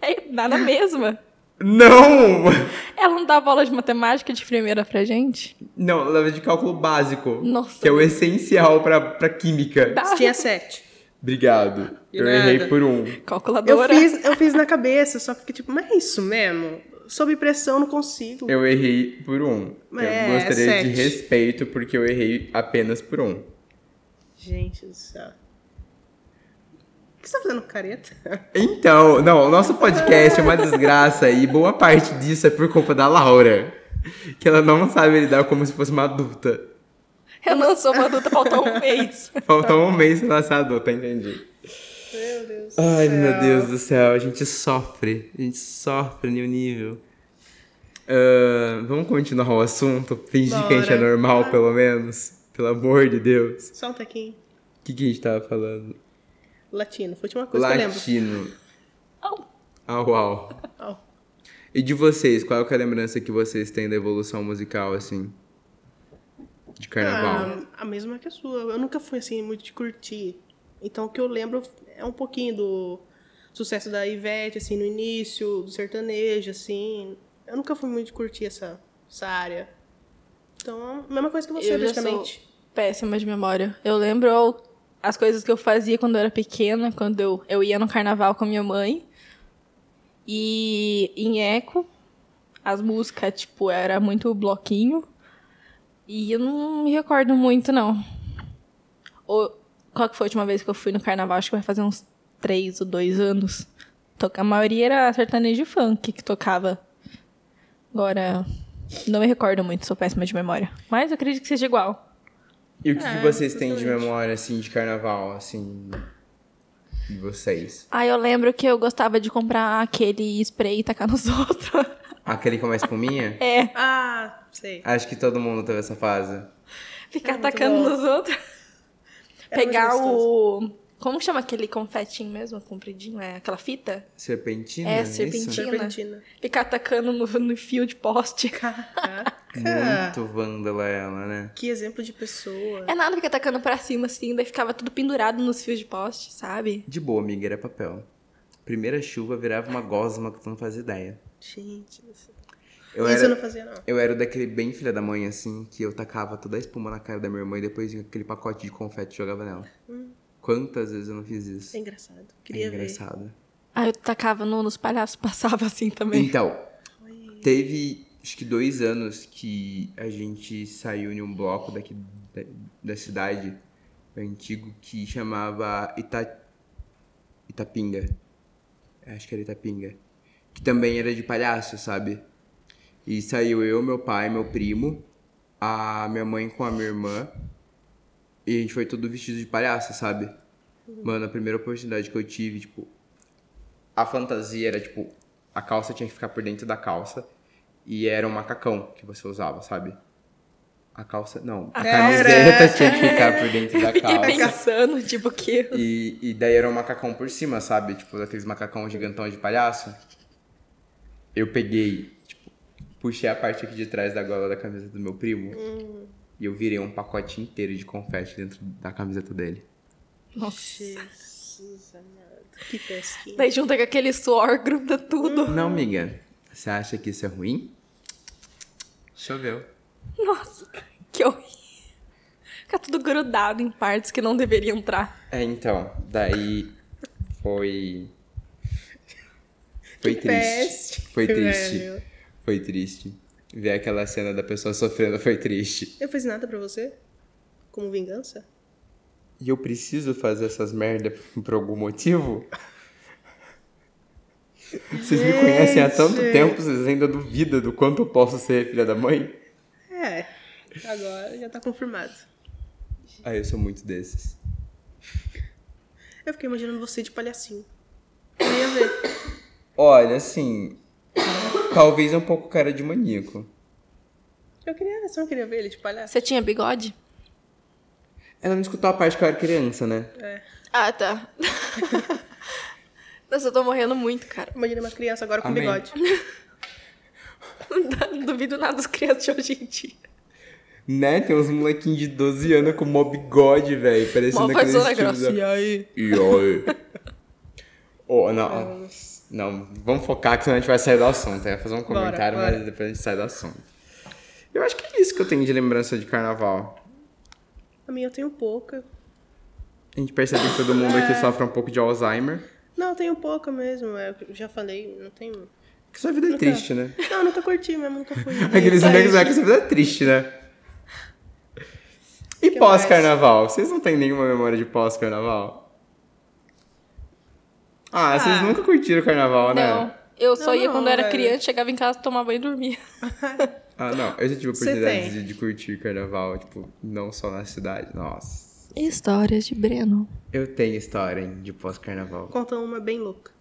É nada mesma. Não! Ela não dava aula de matemática de primeira pra gente? Não, leva de cálculo básico. Nossa. Que é o essencial pra, pra química. Dá. Tinha sete. Obrigado. De eu nada. errei por um. Eu Calculadora. fiz, eu fiz na cabeça, só porque, tipo, mas é isso mesmo? Sob pressão não consigo. Eu errei por um. É, eu gostaria de sete. respeito porque eu errei apenas por um. Gente do céu. O que você tá fazendo com careta? Então, não, o nosso podcast é uma desgraça e boa parte disso é por culpa da Laura. Que ela não sabe lidar como se fosse uma adulta. Eu não sou uma adulta, faltou um mês. Falta um mês pra ela ser adulta, entendi. Meu Deus. Ai, do meu céu. Deus do céu, a gente sofre. A gente sofre no nível. Ah, vamos continuar o assunto? Fingir que a gente é Bora. normal, pelo menos? Pelo amor de Deus. Um tequinho. O que, que a gente tava falando? Latino. Foi a última coisa que eu lembro. Latino. Au. Au, au. Au. E de vocês, qual é a lembrança que vocês têm da evolução musical, assim? De carnaval? Ah, a mesma que a sua. Eu nunca fui assim muito de curtir. Então o que eu lembro é um pouquinho do sucesso da Ivete, assim, no início, do sertanejo, assim. Eu nunca fui muito de curtir essa, essa área. Então, a mesma coisa que você, Eu já sou praticamente. péssima de memória. Eu lembro as coisas que eu fazia quando eu era pequena, quando eu, eu ia no carnaval com a minha mãe. E em eco, as músicas, tipo, era muito bloquinho. E eu não me recordo muito, não. Ou, qual que foi a última vez que eu fui no carnaval? Acho que vai fazer uns três ou dois anos. A maioria era sertanejo funk que tocava. Agora, não me recordo muito, sou péssima de memória. Mas eu acredito que seja igual. E o que, que É, vocês têm de memória, assim, de carnaval, assim, de vocês? Ah, eu lembro que eu gostava de comprar aquele spray e tacar nos <laughs> outros. Aquele com uma espuminha? <laughs> É, Ah, sei. Acho que todo mundo teve essa fase. ficar É muito tacando bom. nos outros. Muito Pegar gostoso. o. Como que chama aquele confetinho mesmo, compridinho? É aquela fita? Serpentina? É, isso? serpentina. Serpentina. Ficar tacando no, no fio de poste. Caraca. Muito vândala ela, né? Que exemplo de pessoa. É nada ficar tacando pra cima assim, daí ficava tudo pendurado nos fios de poste, sabe? De boa, amiga, era papel. Primeira chuva virava uma gosma que tu não faz ideia. Gente, isso Eu eu era, não fazia, não. eu era daquele bem filha da mãe, assim, que eu tacava toda a espuma na cara da minha irmã e depois vinha aquele pacote de confete e jogava nela. Quantas vezes eu não fiz isso? É engraçado. É Queria ver. engraçado. Ah, eu tacava no, nos palhaços, <laughs> passava assim também. Então, teve acho que dois anos que a gente saiu em um bloco daqui da, da cidade antigo que chamava Ita, Itapinga. Acho que era Itapinga. Que também era de palhaço, sabe? E saiu eu, meu pai, meu primo, a minha mãe com a minha irmã. E a gente foi todo vestido de palhaço, sabe? Mano, a primeira oportunidade que eu tive, tipo, a fantasia era tipo, a calça tinha que ficar por dentro da calça e era um macacão que você usava, sabe? A calça, não, a camiseta tinha que ficar por dentro da Fiquei calça. pensando, tipo, que. E, e daí era um macacão por cima, sabe? Tipo, daqueles macacão gigantão de palhaço. Eu peguei, tipo, puxei a parte aqui de trás da gola da camiseta do meu primo e eu virei um pacote inteiro de confete dentro da camiseta dele. Nossa. Jesus amado. Que pesquinha. Daí junta com aquele suor, gruda tudo. Não, amiga, você acha que isso é ruim? Choveu. Nossa, que horrível. Fica tudo grudado em partes que não deveriam entrar. É, então, daí foi. Foi Que triste. peste, Foi triste. velho. Foi triste. Ver aquela cena da pessoa sofrendo foi triste. Eu fiz nada pra você? Como vingança? E eu preciso fazer essas merda <laughs> por algum motivo? Vocês me conhecem há tanto tempo, vocês ainda duvidam do quanto eu posso ser filha da mãe? É. Agora já tá confirmado. Ah, eu sou muito desses. Eu fiquei imaginando você de palhacinho. Queria ver. Olha, assim. Talvez um pouco cara de maníaco. Eu queria, não queria ver ele de palhaço? Você tinha bigode? Ela não escutou a parte que eu era criança, né? Ah, tá. <laughs> Nossa, eu tô morrendo muito, cara. Imagina uma criança agora com Amém. bigode. Não <laughs> duvido nada das crianças de hoje em dia. Né? Tem uns molequinhos de 12 anos com mó bigode, velho. Parecendo aqueles um negócio. da- E aí? E aí? <laughs> oh, não. Não, vamos focar que senão a gente vai sair do assunto. Eu ia fazer um Bora, comentário, bora. mas depois a gente sai do assunto. Eu acho que é isso que eu tenho de lembrança de carnaval. A minha eu tenho pouca. A gente percebe que todo mundo É. aqui sofre um pouco de Alzheimer. Não, eu tenho pouca mesmo. é, Eu já falei, não tenho. <laughs> Que sua vida é triste, né? Não, nunca curti mesmo, nunca fui. Aqueles amigos lá que sua vida é triste, né? E pós-carnaval? Vocês não têm nenhuma memória de pós-carnaval? Ah, vocês Ah. nunca curtiram carnaval, né? Não. Eu só Não, ia não, quando eu era velho. criança, chegava em casa, tomava banho e dormia. <laughs> Ah, não. Eu já tive oportunidade de, de curtir carnaval, tipo, não só na cidade. Nossa. Histórias de Breno. Eu tenho história hein, de pós-carnaval. Conta uma bem louca.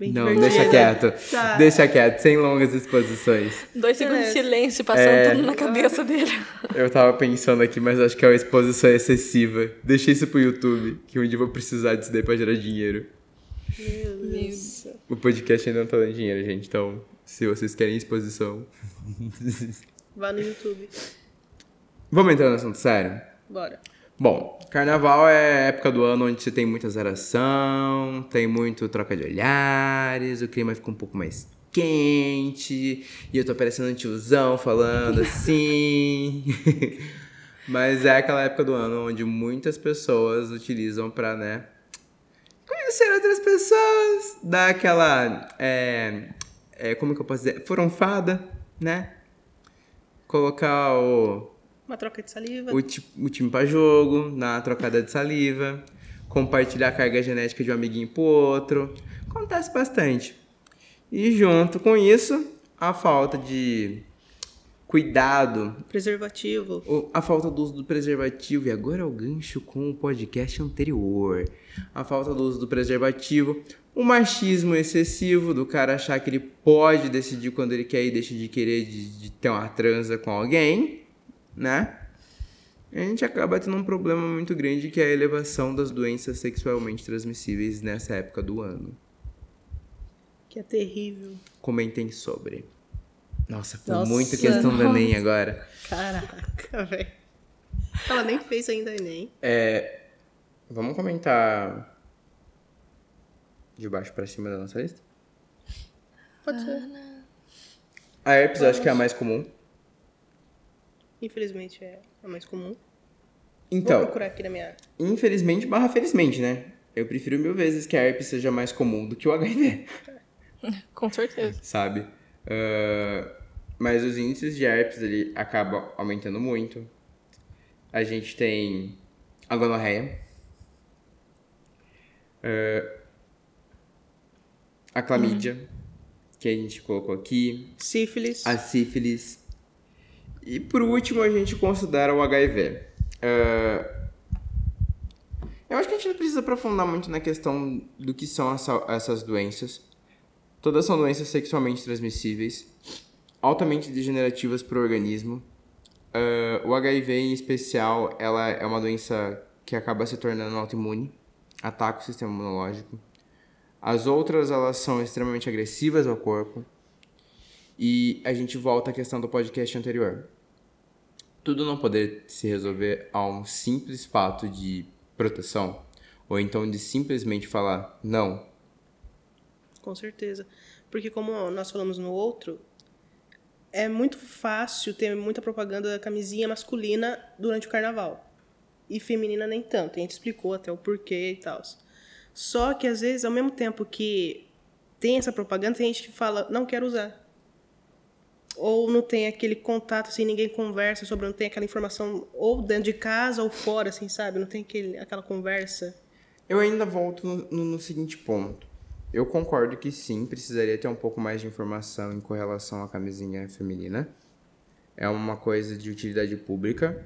Bem Não, divertida. deixa quieto. Tá. Deixa quieto, sem longas exposições. Dois segundos de Beleza. silêncio, passando É. tudo na cabeça dele. Eu tava pensando aqui, mas acho que é uma exposição excessiva. Deixa isso pro YouTube, que um dia eu vou precisar disso daí pra gerar dinheiro. Meu Deus. O podcast ainda não tá dando dinheiro, gente. Então, se vocês querem exposição. Vá no YouTube. Vamos entrar no assunto sério? Bora. Bom, carnaval é época do ano onde você tem muita zeração, tem muito troca de olhares, o clima fica um pouco mais quente, e eu tô parecendo um tiozão falando <laughs> assim. <laughs> Mas é aquela época do ano onde muitas pessoas utilizam pra, né, conhecer outras pessoas, dar aquela, é, é, como que eu posso dizer, furonfada, né? Colocar o, Uma troca de saliva. o, ti- o time pra jogo, na trocada de saliva, compartilhar a carga genética de um amiguinho pro outro. Acontece bastante. E junto com isso, a falta de cuidado, Preservativo. a falta do uso do preservativo, e agora é o gancho com o podcast anterior. A falta do uso do preservativo, o machismo excessivo do cara achar que ele pode decidir quando ele quer e deixa de querer de, de ter uma transa com alguém, né? A gente acaba tendo um problema muito grande que é a elevação das doenças sexualmente transmissíveis nessa época do ano. Que é terrível. Comentem sobre. Nossa, foi Nossa, muito questão do Enem agora. Caraca, <laughs> velho. Ela nem fez ainda Enem. É, vamos comentar de baixo pra cima da nossa lista? Pode ser. A herpes eu acho que é a mais comum. Infelizmente é a mais comum. Vou Então, procurar aqui na minha. infelizmente barra felizmente, né? Eu prefiro mil vezes que a herpes seja mais comum do que o HIV, <laughs> Com certeza. sabe? Ah, mas os índices de herpes ele acabam aumentando muito. A gente tem a gonorreia. Ah, a clamídia, que a gente colocou aqui. Sífilis. a sífilis. E por último, a gente considera o HIV. Ah, eu acho que a gente não precisa aprofundar muito na questão do que são essa- essas doenças. Todas são doenças sexualmente transmissíveis, altamente degenerativas para o organismo. Ah, o HIV, em especial, ela é uma doença que acaba se tornando autoimune, ataca o sistema imunológico. As outras, elas são extremamente agressivas ao corpo. E a gente volta à questão do podcast anterior. Tudo não poder se resolver a um simples fato de proteção, ou então de simplesmente falar não. Com certeza. Porque como nós falamos no outro, é muito fácil ter muita propaganda da camisinha masculina durante o carnaval. E feminina nem tanto. A gente explicou até o porquê e tal. Só que às vezes, ao mesmo tempo que tem essa propaganda, tem gente que fala, não quero usar. Ou não tem aquele contato, assim, ninguém conversa sobre, não tem aquela informação, ou dentro de casa ou fora, assim, sabe? Não tem aquele, aquela conversa. Eu ainda volto no, no- no seguinte ponto. Eu concordo que sim, precisaria ter um pouco mais de informação em correlação à camisinha feminina. É uma coisa de utilidade pública.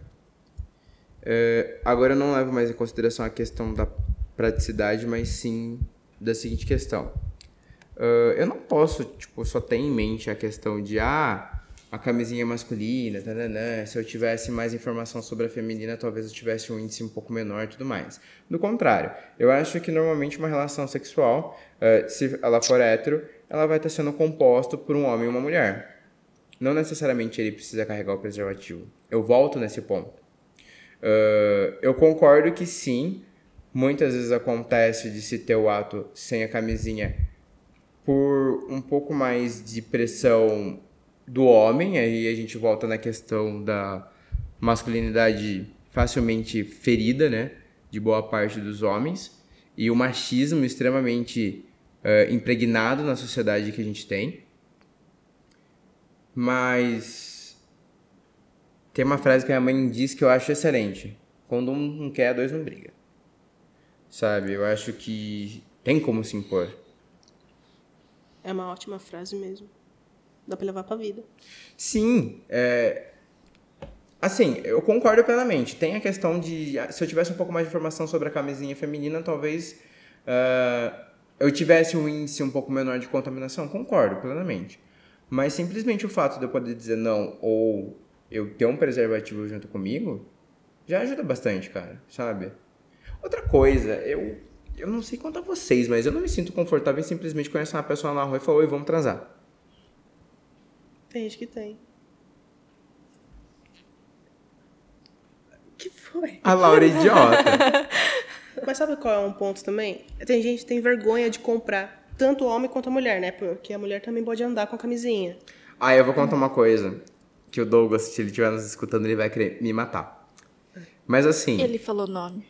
É, agora eu não levo mais em consideração a questão da praticidade, mas sim da seguinte questão. Ah, eu não posso, tipo, só ter em mente a questão de, ah, a camisinha masculina, tananã, se eu tivesse mais informação sobre a feminina, talvez eu tivesse um índice um pouco menor e tudo mais. Do contrário, eu acho que normalmente uma relação sexual, ah, se ela for hétero, ela vai estar sendo composta por um homem e uma mulher. Não necessariamente ele precisa carregar o preservativo. Eu volto nesse ponto. Ah, eu concordo que sim, muitas vezes acontece de se ter o ato sem a camisinha por um pouco mais de pressão do homem, aí a gente volta na questão da masculinidade facilmente ferida, né, de boa parte dos homens, e o machismo extremamente eh, impregnado na sociedade que a gente tem. Mas tem uma frase que a minha mãe diz que eu acho excelente. Quando um não quer, dois não briga. Sabe? Eu acho que tem como se impor. É uma ótima frase mesmo. Dá pra levar pra vida. Sim, é... assim, eu concordo plenamente. Tem a questão de, se eu tivesse um pouco mais de informação sobre a camisinha feminina, talvez ah, eu tivesse um índice um pouco menor de contaminação. Concordo plenamente. Mas simplesmente o fato de eu poder dizer não ou eu ter um preservativo junto comigo já ajuda bastante, cara, sabe? Outra coisa, eu eu não sei quanto a vocês, mas eu não me sinto confortável em simplesmente conhecer uma pessoa na rua e falar, oi, vamos transar. Tem gente que tem. que foi? A Laura é idiota. <laughs> Mas sabe qual é um ponto também? Tem gente que tem vergonha de comprar, tanto o homem quanto a mulher, né? Porque a mulher também pode andar com a camisinha. Ah, eu vou contar uma coisa. Que o Douglas, se ele estiver nos escutando, ele vai querer me matar. Mas assim, Ele falou nome.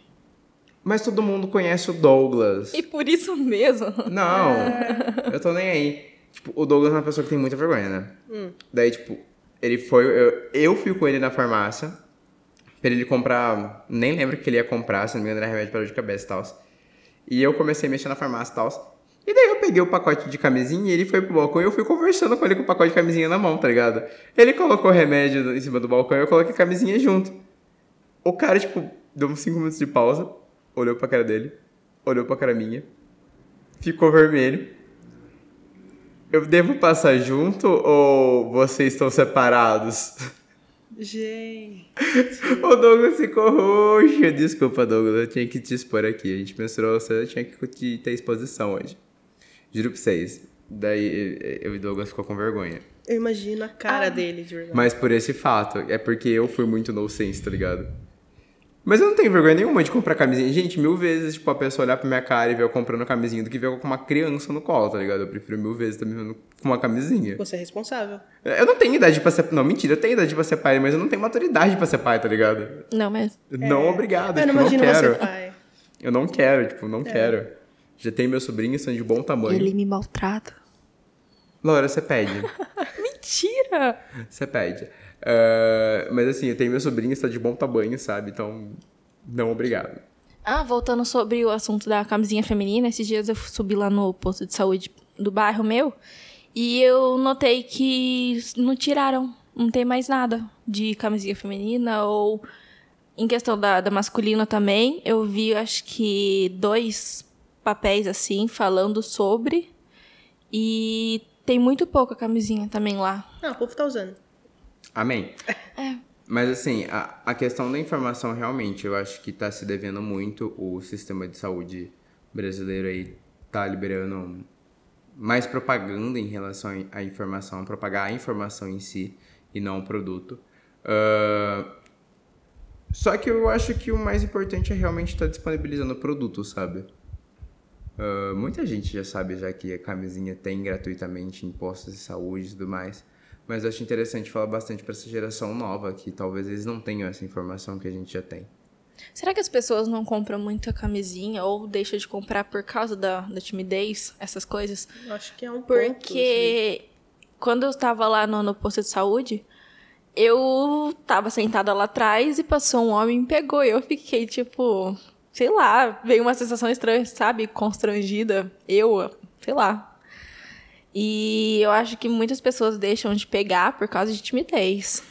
Mas todo mundo conhece o Douglas. E por isso mesmo. Não, eu tô nem aí. Tipo, o Douglas é uma pessoa que tem muita vergonha, né? Daí, tipo, ele foi. Eu, eu fui com ele na farmácia pra ele comprar. Nem lembro o que ele ia comprar, se não me engano, era remédio para dor de cabeça e tal. E eu comecei a mexer na farmácia e tal. E daí eu peguei o pacote de camisinha e ele foi pro balcão e eu fui conversando com ele com o pacote de camisinha na mão, tá ligado? Ele colocou o remédio em cima do balcão e eu coloquei a camisinha junto. O cara, tipo, deu uns 5 minutos de pausa, olhou pra cara dele, olhou pra cara minha, ficou vermelho. Eu devo passar junto ou vocês estão separados? Gente. <laughs> O Douglas ficou roxo. Desculpa, Douglas, eu tinha que te expor aqui. A gente mensurou você, eu tinha que te- ter exposição hoje. Juro pra vocês. Daí eu e Douglas ficou com vergonha. Eu imagino a cara dele, de verdade. Mas por esse fato, é porque eu fui muito no sense, tá ligado? Mas eu não tenho vergonha nenhuma de comprar camisinha. Gente, mil vezes, tipo, a pessoa olhar pra minha cara e ver eu comprando camisinha do que ver eu com uma criança no colo, tá ligado? Eu prefiro mil vezes vendo com uma camisinha. Você é responsável. Eu não tenho idade pra ser. Não, mentira, eu tenho idade pra ser pai, mas eu não tenho maturidade pra ser pai, tá ligado? Não mesmo. Não, obrigado. Eu tipo, não não imagino quero. você pai. Eu não quero, tipo, não quero. Já tem meus sobrinhos, são de bom tamanho. Ele me maltrata. Laura, você pede. <laughs> Mentira! Você pede. Ah, mas assim, eu tenho meu sobrinho, está de bom tamanho, sabe? Então, não obrigado. Ah, voltando sobre o assunto da camisinha feminina, esses dias eu subi lá no posto de saúde do bairro meu e eu notei que não tiraram, não tem mais nada de camisinha feminina ou em questão da, da masculina também, eu vi acho que dois papéis assim falando sobre e tem muito pouca camisinha também lá. Não, o povo tá usando. Amém. <laughs> Mas assim, a, a questão da informação realmente, eu acho que está se devendo muito. O sistema de saúde brasileiro aí tá liberando mais propaganda em relação à informação, propagar a informação em si e não o produto. Ah, só que eu acho que o mais importante é realmente estar disponibilizando o produto, sabe? Ah, muita gente já sabe já que a camisinha tem gratuitamente em postos de saúde e tudo mais. Mas eu acho interessante falar bastante para essa geração nova, que talvez eles não tenham essa informação que a gente já tem. Será que as pessoas não compram muita camisinha ou deixam de comprar por causa da, da timidez, essas coisas? Eu acho que é um ponto. Porque quando eu estava lá no, no posto de saúde, eu tava sentada lá atrás e passou um homem e me pegou. E eu fiquei, tipo, sei lá, veio uma sensação estranha, sabe? Constrangida. Eu, sei lá. E eu acho que muitas pessoas deixam de pegar por causa de timidez.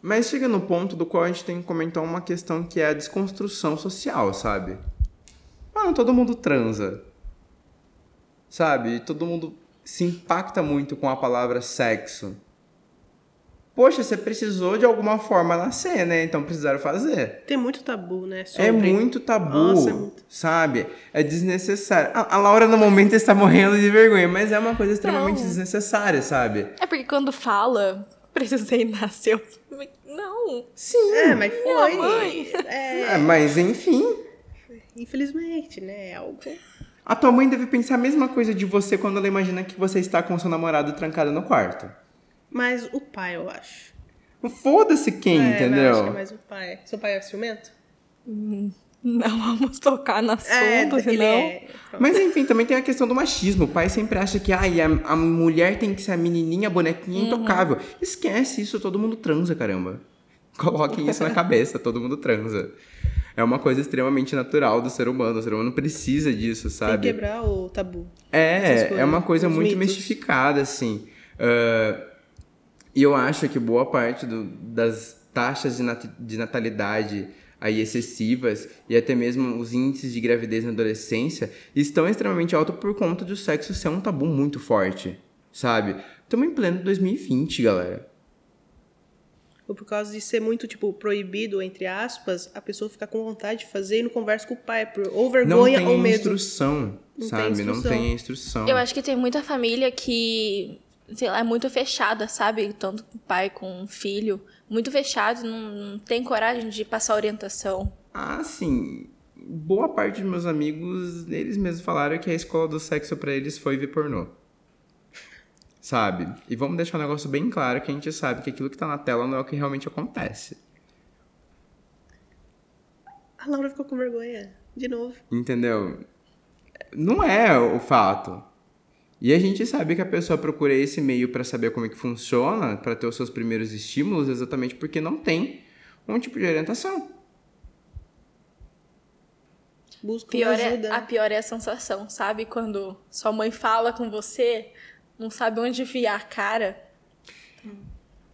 Mas chega no ponto do qual a gente tem que comentar uma questão que é a desconstrução social, sabe? Mano, todo mundo transa. Sabe? Todo mundo se impacta muito com a palavra sexo. Poxa, você precisou de alguma forma nascer, né? Então precisaram fazer. Tem muito tabu, né? É sobre- muito tabu, Nossa, é muito. sabe? É desnecessário. A, a Laura, no momento, está morrendo de vergonha, mas é uma coisa extremamente Não. desnecessária, sabe? É porque quando fala, <laughs> precisei nascer. eu- Não. Sim. É, mas Minha foi. mãe. É, É, mas enfim. infelizmente, né? É algo. A tua mãe deve pensar a mesma coisa de você quando ela imagina que você está com seu namorado trancado no quarto. Mas o pai, eu acho. Foda-se quem, É, mas eu entendeu? acho que é mais o pai. Seu pai é ciumento? <laughs> Não vamos tocar no assunto, ele senão. é. Mas enfim, também tem a questão do machismo. O pai sempre acha que ai, a, a mulher tem que ser a menininha, a bonequinha Uhum. intocável. Esquece isso, todo mundo transa, caramba. Coloquem isso na <laughs> cabeça, todo mundo transa. É uma coisa extremamente natural do ser humano. O ser humano precisa disso, Tem que sabe? quebrar o tabu. É, coisas, é uma coisa muito mitos. mistificada, assim. Ah, e eu acho que boa parte do- das taxas de, nat- de natalidade aí excessivas e até mesmo os índices de gravidez na adolescência estão extremamente altos por conta do sexo ser um tabu muito forte, sabe? Estamos em pleno 2020, galera. Ou por causa de ser muito, tipo, proibido, entre aspas, a pessoa fica com vontade de fazer e não conversa com o pai, por ou Não vergonha ou medo. instrução, tem sabe? Não instrução. tem instrução. Eu acho que tem muita família que, sei lá, é muito fechada, sabe? Tanto com o pai com o filho. Muito fechado, não, não tem coragem de passar orientação. Ah, sim. Boa parte dos meus amigos, eles mesmos falaram que a escola do sexo pra eles foi ver pornô. Sabe? E vamos deixar um negócio bem claro que a gente sabe que aquilo que tá na tela não é o que realmente acontece. A Laura ficou com vergonha. De novo. Entendeu? Não é o fato. E a gente sabe que a pessoa procura esse meio pra saber como é que funciona, pra ter os seus primeiros estímulos, exatamente porque não tem um tipo de orientação. Busca Pior uma é, ajuda. a pior é a sensação, sabe? Quando sua mãe fala com você, não sabe onde enfiar a cara.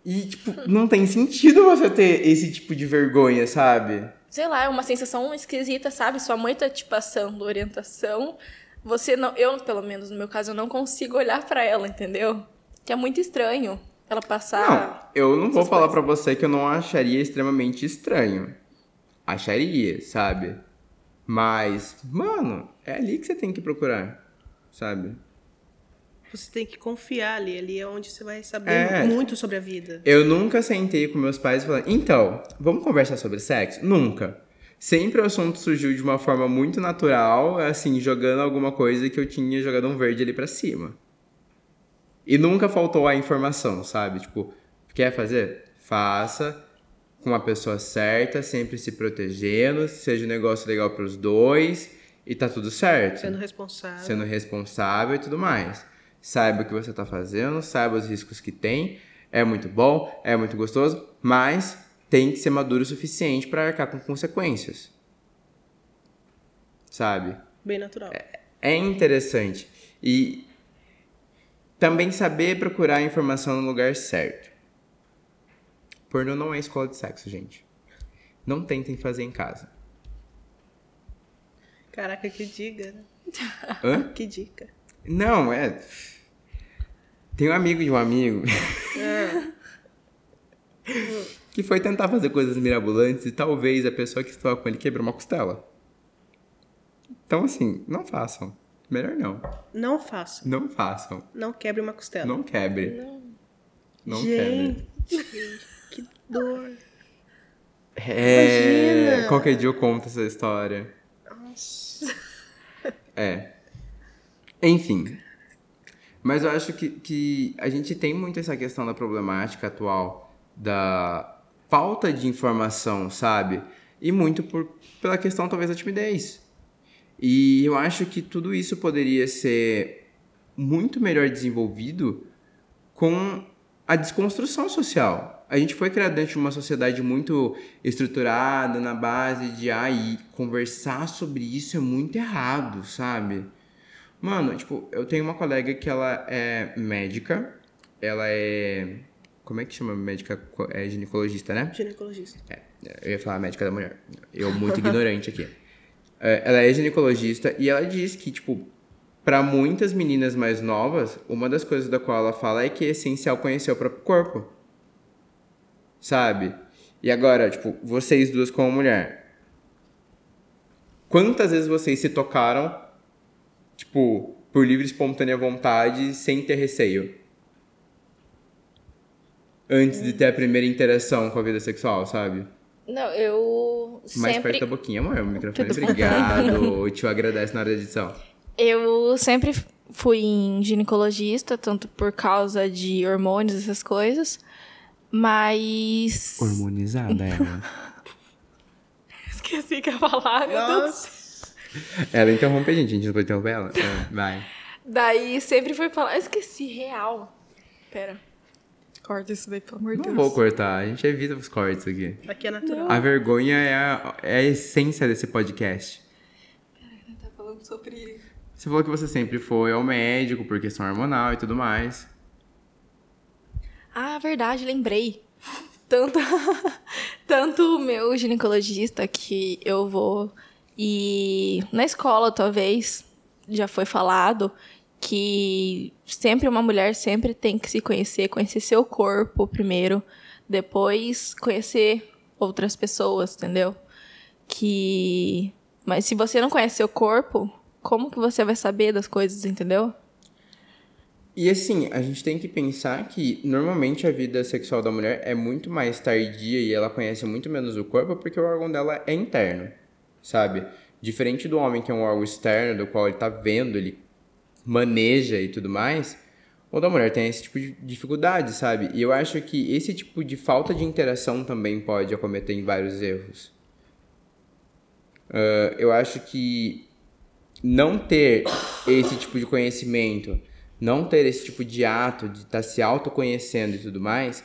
E, tipo, não tem sentido você ter esse tipo de vergonha, sabe? Sei lá, é uma sensação esquisita, sabe? Sua mãe tá te passando orientação. Você não. Eu, pelo menos no meu caso, eu não consigo olhar pra ela, entendeu? Que é muito estranho ela passar. Não, eu não vou falar pra você que eu não acharia extremamente estranho. Acharia, sabe? Mas, mano, é ali que você tem que procurar, sabe? Você tem que confiar ali. Ali é onde você vai saber É. muito sobre a vida. Eu nunca sentei com meus pais e falei, então, vamos conversar sobre sexo? Nunca. Sempre o assunto surgiu de uma forma muito natural, assim, jogando alguma coisa que eu tinha jogado um verde ali pra cima. E nunca faltou a informação, sabe? Tipo, quer fazer? Faça com a pessoa certa, sempre se protegendo, seja um negócio legal pros dois e tá tudo certo. Sendo responsável. Sendo responsável e tudo mais. Saiba o que você tá fazendo, saiba os riscos que tem. É muito bom, é muito gostoso, mas tem que ser maduro o suficiente para arcar com consequências. Sabe? Bem natural. É interessante. E também saber procurar a informação no lugar certo. Pornô não é escola de sexo, gente. Não tentem fazer em casa. Caraca, que dica, né? <laughs> Hã? Que dica. Não, é. Tem um amigo de um amigo que foi tentar fazer coisas mirabolantes e talvez a pessoa que estava com ele quebrou uma costela. Então, assim, não façam. Melhor não. Não faça. Não façam. Não quebre uma costela. Não quebre. Não, quebre. Gente, que dor. É. Imagina. Qualquer dia eu conto essa história. Nossa. É. Enfim. Mas eu acho que, que a gente tem muito essa questão da problemática atual da falta de informação, sabe? E muito por, pela questão, talvez, da timidez. E eu acho que tudo isso poderia ser muito melhor desenvolvido com a desconstrução social. A gente foi criado dentro de uma sociedade muito estruturada na base de ai, conversar sobre isso é muito errado, sabe? Mano, tipo, eu tenho uma colega que ela é médica, ela é. Como é que chama médica? É ginecologista, né? Ginecologista. É, eu ia falar médica da mulher. Eu muito ignorante aqui. É, Ela é ginecologista e ela diz que, tipo, para muitas meninas mais novas, uma das coisas da qual ela fala é que é essencial conhecer o próprio corpo. Sabe? E agora, tipo, vocês duas como mulher. Quantas vezes vocês se tocaram, tipo, por livre e espontânea vontade, sem ter receio? Antes de ter a primeira interação com a vida sexual, sabe? Não, eu Mais sempre... perto da boquinha, amor, o microfone. Tudo. Obrigado. O tio agradece na hora da edição. Eu sempre fui em ginecologista, tanto por causa de hormônios, essas coisas. Mas. Hormonizada ela. <laughs> Esqueci que ia falar, meu Deus ela interrompe a gente, a gente não pode interromper ela? É, vai. Daí sempre foi falar. Eu esqueci, real. Pera. Corta isso daí, pelo amor de Não Deus. vou cortar, a gente evita os cortes aqui. Aqui é natural. A vergonha é a, é a essência desse podcast. Tá falando sobre. Você falou que você sempre foi ao médico por questão hormonal e tudo mais. Ah, verdade, lembrei. <laughs> Tanto, <laughs> tanto o meu ginecologista que eu vou e na escola talvez já foi falado que sempre uma mulher sempre tem que se conhecer, conhecer seu corpo primeiro, depois conhecer outras pessoas, entendeu? Que mas se você não conhece seu corpo, como que você vai saber das coisas, entendeu? E assim, a gente tem que pensar que normalmente a vida sexual da mulher é muito mais tardia e ela conhece muito menos o corpo porque o órgão dela é interno, sabe? Diferente do homem que é um órgão externo, do qual ele tá vendo, ele maneja e tudo mais, o da mulher tem esse tipo de dificuldade, sabe? E eu acho que esse tipo de falta de interação também pode acometer em vários erros. Ah, eu acho que não ter esse tipo de conhecimento, não ter esse tipo de ato de estar se autoconhecendo e tudo mais,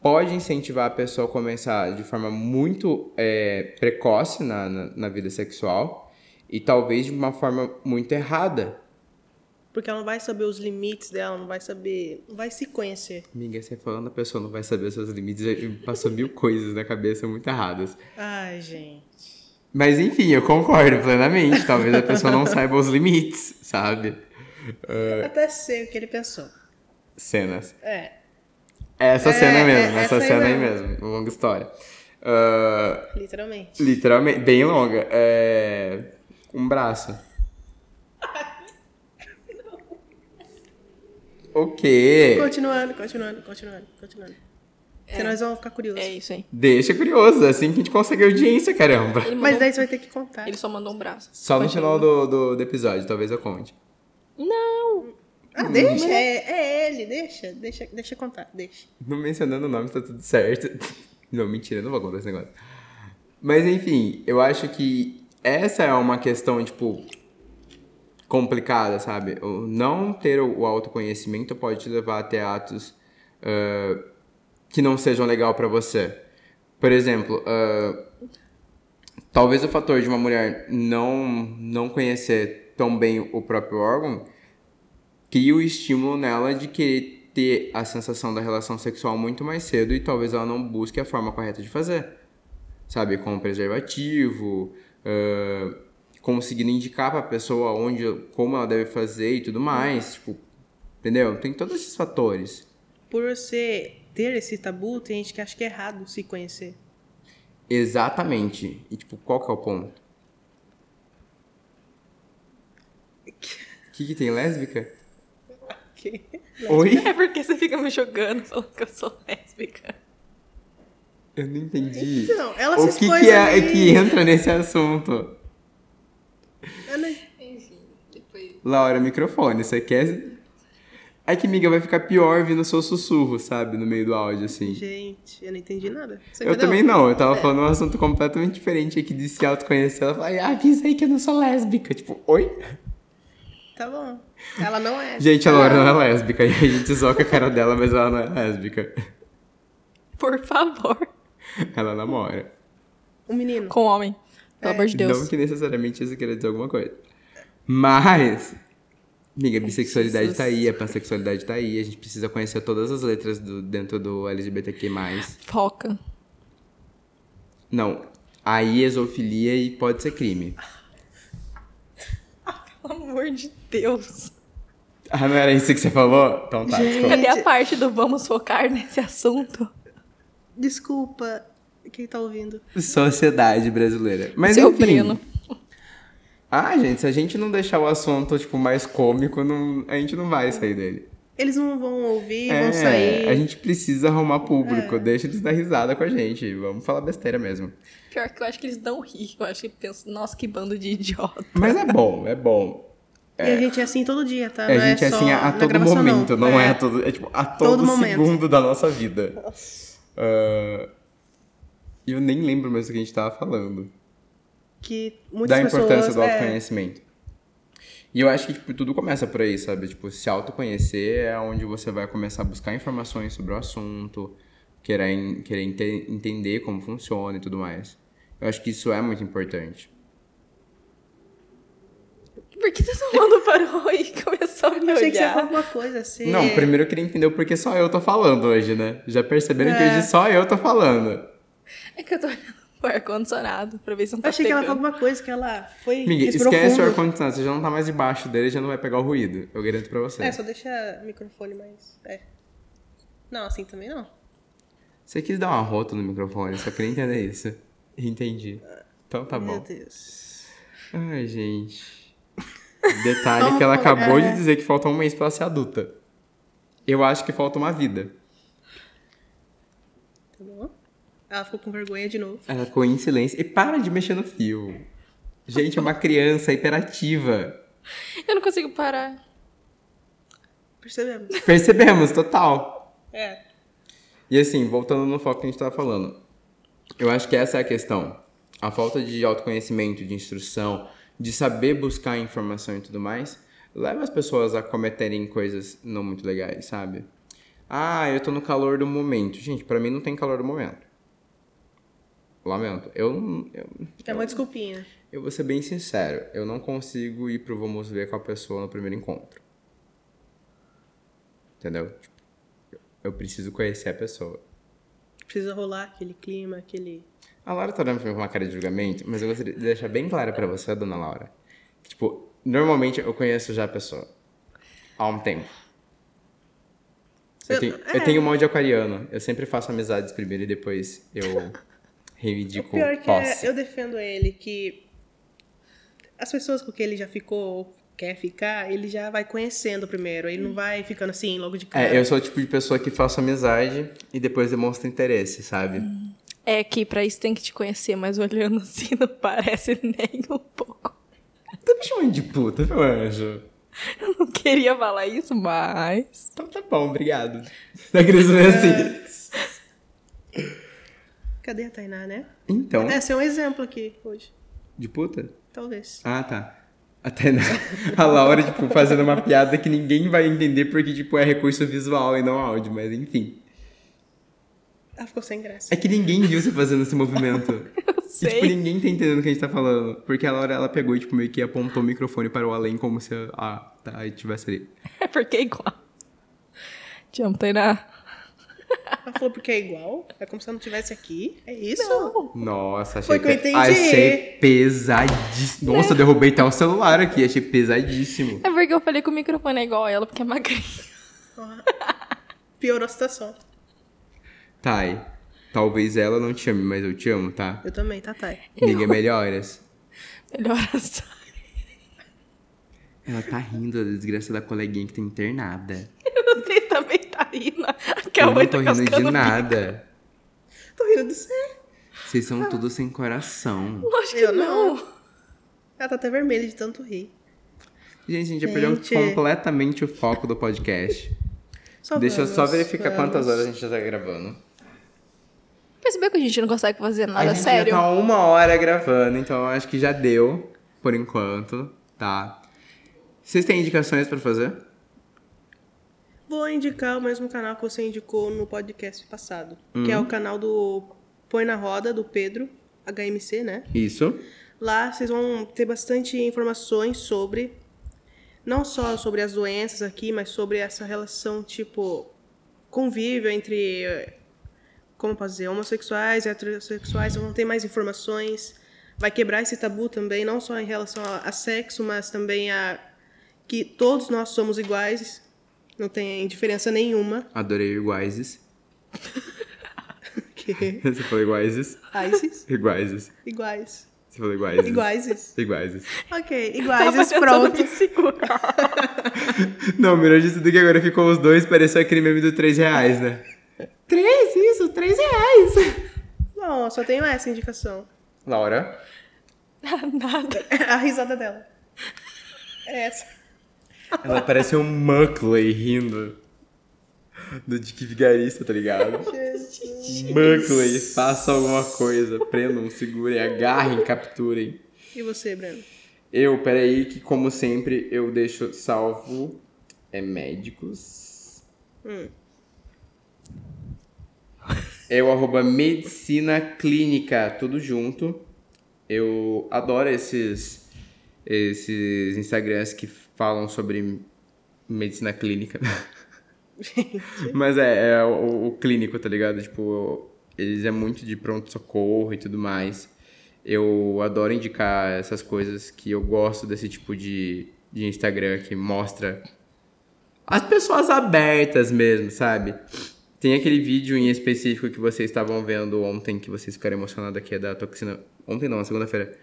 pode incentivar a pessoa a começar de forma muito é, precoce na, na, na vida sexual e talvez de uma forma muito errada. Porque ela não vai saber os limites dela, não vai saber. Não vai se conhecer. Amiga, você falando, a pessoa não vai saber os seus limites passou mil coisas na cabeça muito erradas. Ai, gente. Mas enfim, eu concordo plenamente. Talvez a pessoa não saiba os limites, sabe? Eu até sei o que ele pensou. Cenas. É. Essa É, cena é, mesmo, essa, essa aí cena aí mesmo. mesmo, longa história. Ah, Literalmente. literalmente, bem longa. É, um braço. O quê? Continuando, continuando, continuando, continuando. Senão nós vamos ficar curiosos. É isso aí. Deixa curioso, é assim que a gente consegue audiência, caramba. Ele, Mas mandou- daí você vai ter que contar. ele só mandou um braço. Só no final do, do, do episódio, talvez eu conte. Não! Ah, deixa, é, é ele, deixa, deixa, deixa contar, deixa. Não mencionando o nome, tá tudo certo. <laughs> Não, mentira, não vou contar esse negócio. Mas enfim, eu acho que essa é uma questão, tipo, complicada, sabe? O não ter o autoconhecimento pode te levar até atos ah, que não sejam legal pra você. Por exemplo, ah, talvez o fator de uma mulher não, não conhecer tão bem o próprio órgão cria o estímulo nela de querer ter a sensação da relação sexual muito mais cedo e talvez ela não busque a forma correta de fazer. Sabe, com preservativo, ah, conseguindo indicar pra pessoa onde, como ela deve fazer e tudo mais, tipo, entendeu? Tem todos esses fatores. Por você ter esse tabu, tem gente que acha que é errado se conhecer. Exatamente. E tipo, qual que é o ponto? O que, que tem lésbica? Que- Oi? É porque você fica me jogando falando que eu sou lésbica. Eu não entendi. Não, ela o se que, que é ali. que entra nesse assunto? Eu não- Enfim, depois. Laura, microfone, você quer. É que, amiga, vai ficar pior vindo o seu sussurro, sabe? No meio do áudio, assim. Gente, eu não entendi nada. Você Eu também não, eu tava falando um assunto completamente diferente aqui de se autoconhecer. Ela fala, avisa aí que eu não sou lésbica. Tipo, oi? Tá bom. Ela não é. Gente, a Laura não é lésbica. E a gente zoca a cara dela, mas ela não é lésbica. Por favor. Ela namora. Um menino. Com homem. Pelo amor de Deus. Não que necessariamente isso queira dizer alguma coisa. Mas, amiga, a bissexualidade Jesus. tá aí, a pansexualidade tá aí. A gente precisa conhecer todas as letras do, dentro do LGBTQ+. Foca. Não, aí exofilia e pode ser crime. Pelo amor de Deus. Ah, não era isso que você falou? Então tá, Gente. desculpa. Cadê a parte do vamos focar nesse assunto? Desculpa. Quem tá ouvindo? Sociedade brasileira. Mas Seu enfim. Breno. Ah, gente, se a gente não deixar o assunto, tipo, mais cômico, não, a gente não vai sair dele. Eles não vão ouvir, É, vão sair. a gente precisa arrumar público. É. Deixa eles dar risada com a gente. Vamos falar besteira mesmo. Pior que eu acho que eles não ri. Eu acho que pensam, nossa, que bando de idiota. Mas é bom, é bom. E a gente é assim todo dia, tá? É, não a gente é assim a, a todo gravação, momento, não, é. a todo. É tipo, a todo, Todo momento. segundo da nossa vida. Ah, E eu nem lembro mais do que a gente tava falando. Que muitas da importância pessoas, do é, autoconhecimento. E eu acho que tipo, tudo começa por aí, sabe? Tipo, se autoconhecer é onde você vai começar a buscar informações sobre o assunto, querer, querer ente- entender como funciona e tudo mais. Eu acho que isso é muito importante. Por que todo mundo parou e começou a me Achei que você olhar? alguma coisa assim. Não, primeiro eu queria entender o porquê só eu tô falando hoje, né? Já perceberam que É. hoje só eu tô falando. É que eu tô olhando <laughs> pro ar-condicionado pra ver se não tá Achei que ela pegando. falou alguma coisa que ela foi. Respirou esquece o ar-condicionado, você já não tá mais debaixo dele, já não vai pegar o ruído. Eu garanto pra você. É, só deixa o microfone mais. É. Não, assim também não. Você quis dar uma rota no microfone, só queria entender isso. <laughs> Entendi. Então tá Meu bom. Deus. Ai, gente. Detalhe <laughs> que ela acabou de é. dizer que falta um mês pra ela ser adulta. Eu acho que falta uma vida. Tá bom? Ela ficou com vergonha de novo. Ela ficou em silêncio. E para de mexer no fio. Gente, é uma criança hiperativa. Eu não consigo parar. Percebemos. Percebemos, total. É. E assim, voltando no foco que a gente tava falando. Eu acho que essa é a questão. A falta de autoconhecimento, de instrução, de saber buscar informação e tudo mais, leva as pessoas a cometerem coisas não muito legais, sabe? Ah, eu tô no calor do momento. Gente, pra mim não tem calor do momento. Lamento. Eu, eu, É uma desculpinha. eu vou ser bem sincero. Eu não consigo ir pro Vamos Ver com a pessoa no primeiro encontro. Entendeu? Eu preciso conhecer a pessoa. Precisa rolar aquele clima, aquele. A Laura tá olhando pra mim com uma cara de julgamento, mas eu gostaria de deixar bem claro pra você, dona Laura. que, Tipo, normalmente eu conheço já a pessoa. Há um tempo. Eu Eu- tenho, é. eu tenho de aquariano. Eu sempre faço amizades primeiro e depois eu <laughs> O reivindico pior que posse. é, eu defendo ele que as pessoas com quem ele já ficou, quer ficar, ele já vai conhecendo primeiro. Ele não vai ficando assim logo de cara. É, eu sou o tipo de pessoa que faço amizade e depois demonstra interesse, sabe? É que pra isso tem que te conhecer, mas olhando assim não parece nem um pouco. Tá me chamando de puta, meu anjo. Eu não queria falar isso, mas. Então tá bom, obrigado. Tá querendo ver assim? Cadê a Tainá, né? Então, Esse é um exemplo aqui hoje. de puta? Talvez. Ah, tá. Até na... <laughs> a Laura, tipo, fazendo uma piada que ninguém vai entender porque, tipo, é recurso visual e não áudio, mas enfim. Ah, ficou sem graça. É que ninguém viu você fazendo esse movimento. <laughs> Eu E, sei. tipo, ninguém tá entendendo o que a gente tá falando. Porque a Laura, ela pegou e, tipo, meio que apontou o microfone para o além como se, ah, tá, aí tivesse ali. <laughs> É porque é igual. Te amo, Tainá. Ela falou porque é igual? É como se ela não estivesse aqui? É isso? Não. Nossa, achei, Foi que eu entendi. achei pesadíssimo. Nossa, eu derrubei até o celular aqui, achei pesadíssimo. É porque eu falei que o microfone é igual a ela, porque é magrinha. Piorou a situação. Thay, talvez ela não te ame, mas eu te amo, tá? Eu também, tá, Thay. Liga melhoras. Melhor assim. Ela tá rindo da desgraça da coleguinha que tá internada. Tá rindo. Eu Acabou não tô rindo cascando de nada. Tô rindo de você. Vocês são tudo sem coração. Lógico que Eu não. não. Ela tá até vermelha de tanto rir. Gente, a gente já perdeu completamente o foco do podcast. Só Deixa eu só vamos, verificar vamos. quantas horas a gente já tá gravando. Percebeu que a gente não consegue fazer a nada gente sério? já tá uma hora gravando, então eu acho que já deu, por enquanto, tá? Vocês têm indicações pra fazer? Vou indicar o mesmo canal que você indicou no podcast passado. Que é o canal do Põe na Roda, do Pedro, HMC, né? Isso. Lá vocês vão ter bastante informações sobre, não só sobre as doenças aqui, mas sobre essa relação, tipo, convívio entre, como posso dizer, homossexuais e heterossexuais. Vão ter mais informações. Vai quebrar esse tabu também, não só em relação a, a sexo, mas também a que todos nós somos iguais. Não tem diferença nenhuma. Adorei iguaises. <laughs> Que... <laughs> Você falou iguaises? Isis, Iguaises. iguais. Você falou iguaises. Iguaises. Iguaises. Ok, <laughs> Tava iguais, tentando pronto. Não, melhor disso do que agora ficou os dois, pareceu aquele meme do 3 reais, né? 3, isso, 3 reais. Não, só tenho essa indicação. Laura? Nada. A risada dela. É essa. Ela parece um Muckley rindo. Do Dick Vigarista, tá ligado? Muckley, faça alguma coisa. Prendam, segurem, agarrem, capturem. E você, Breno? Eu, peraí, que como sempre eu deixo salvo é médicos. Eu arroba medicina clínica, tudo junto. Eu adoro esses, esses Instagrams que falam sobre medicina clínica. <laughs> Mas é, é o, o clínico, tá ligado? Tipo, eles é muito de pronto-socorro e tudo mais. Eu adoro indicar essas coisas que eu gosto desse tipo de, de Instagram que mostra as pessoas abertas mesmo, sabe? Tem aquele vídeo em específico que vocês estavam vendo ontem, que vocês ficaram emocionados aqui, é da toxina. Ontem não, na segunda-feira.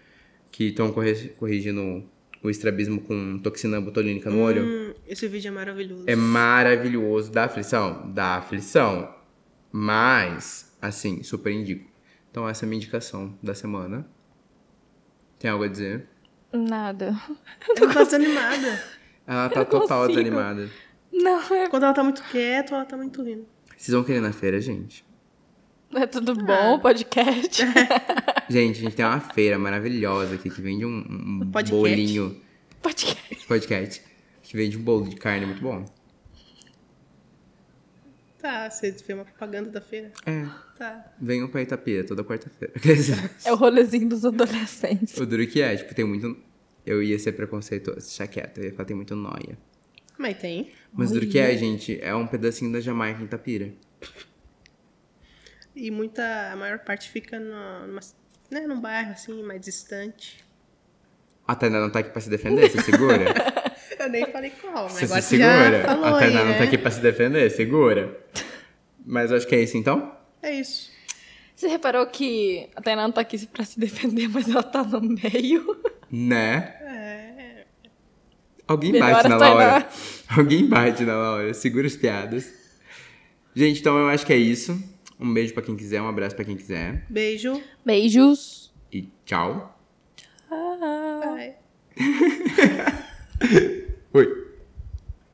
Que estão corrigindo o estrabismo com toxina botulínica no olho. Hum, esse vídeo é maravilhoso. É maravilhoso. Dá aflição? Dá aflição. Mas, assim, super indico. Então, essa é a minha indicação da semana. Tem algo a dizer? Nada. Ela tá desanimada. Ela tá Eu total consigo. desanimada. Não, é, Quando ela tá muito quieta, ela tá muito rindo. Vocês vão querer ir na feira, gente? É tudo bom, podcast. <laughs> Gente, a gente tem uma feira maravilhosa aqui que vende um, um Podcast? bolinho. podcast. Podcast. Que vende um bolo de carne muito bom. Tá, você fez uma propaganda da feira? É. Tá. Venham pra Itapia toda quarta-feira. <laughs> É o rolezinho dos adolescentes. o duro que é, tipo, tem muito. Eu ia ser preconceituoso, quieto, eu ia falar tem muito noia. Mas tem. Mas o duro que é, gente, é um pedacinho da Jamaica em Itapira. E muita. A maior parte fica no, numa, né, num bairro assim, mais distante. A Tainá não tá aqui pra se defender, se segura? <laughs> Eu nem falei qual, mas Você agora se você já segura? falou A Tainá aí, não né? tá aqui pra se defender, segura. Mas eu acho que é isso então. É isso. Você reparou que a Tainá não tá aqui pra se defender, mas ela tá no meio? Né? É. Alguém Melhor bate na. Laura. <laughs> Alguém bate na Laura. Segura as piadas. Gente, então eu acho que é isso. Um beijo pra quem quiser, um abraço pra quem quiser. Beijo. Beijos. E tchau. Ah. Bye. <laughs> Oi.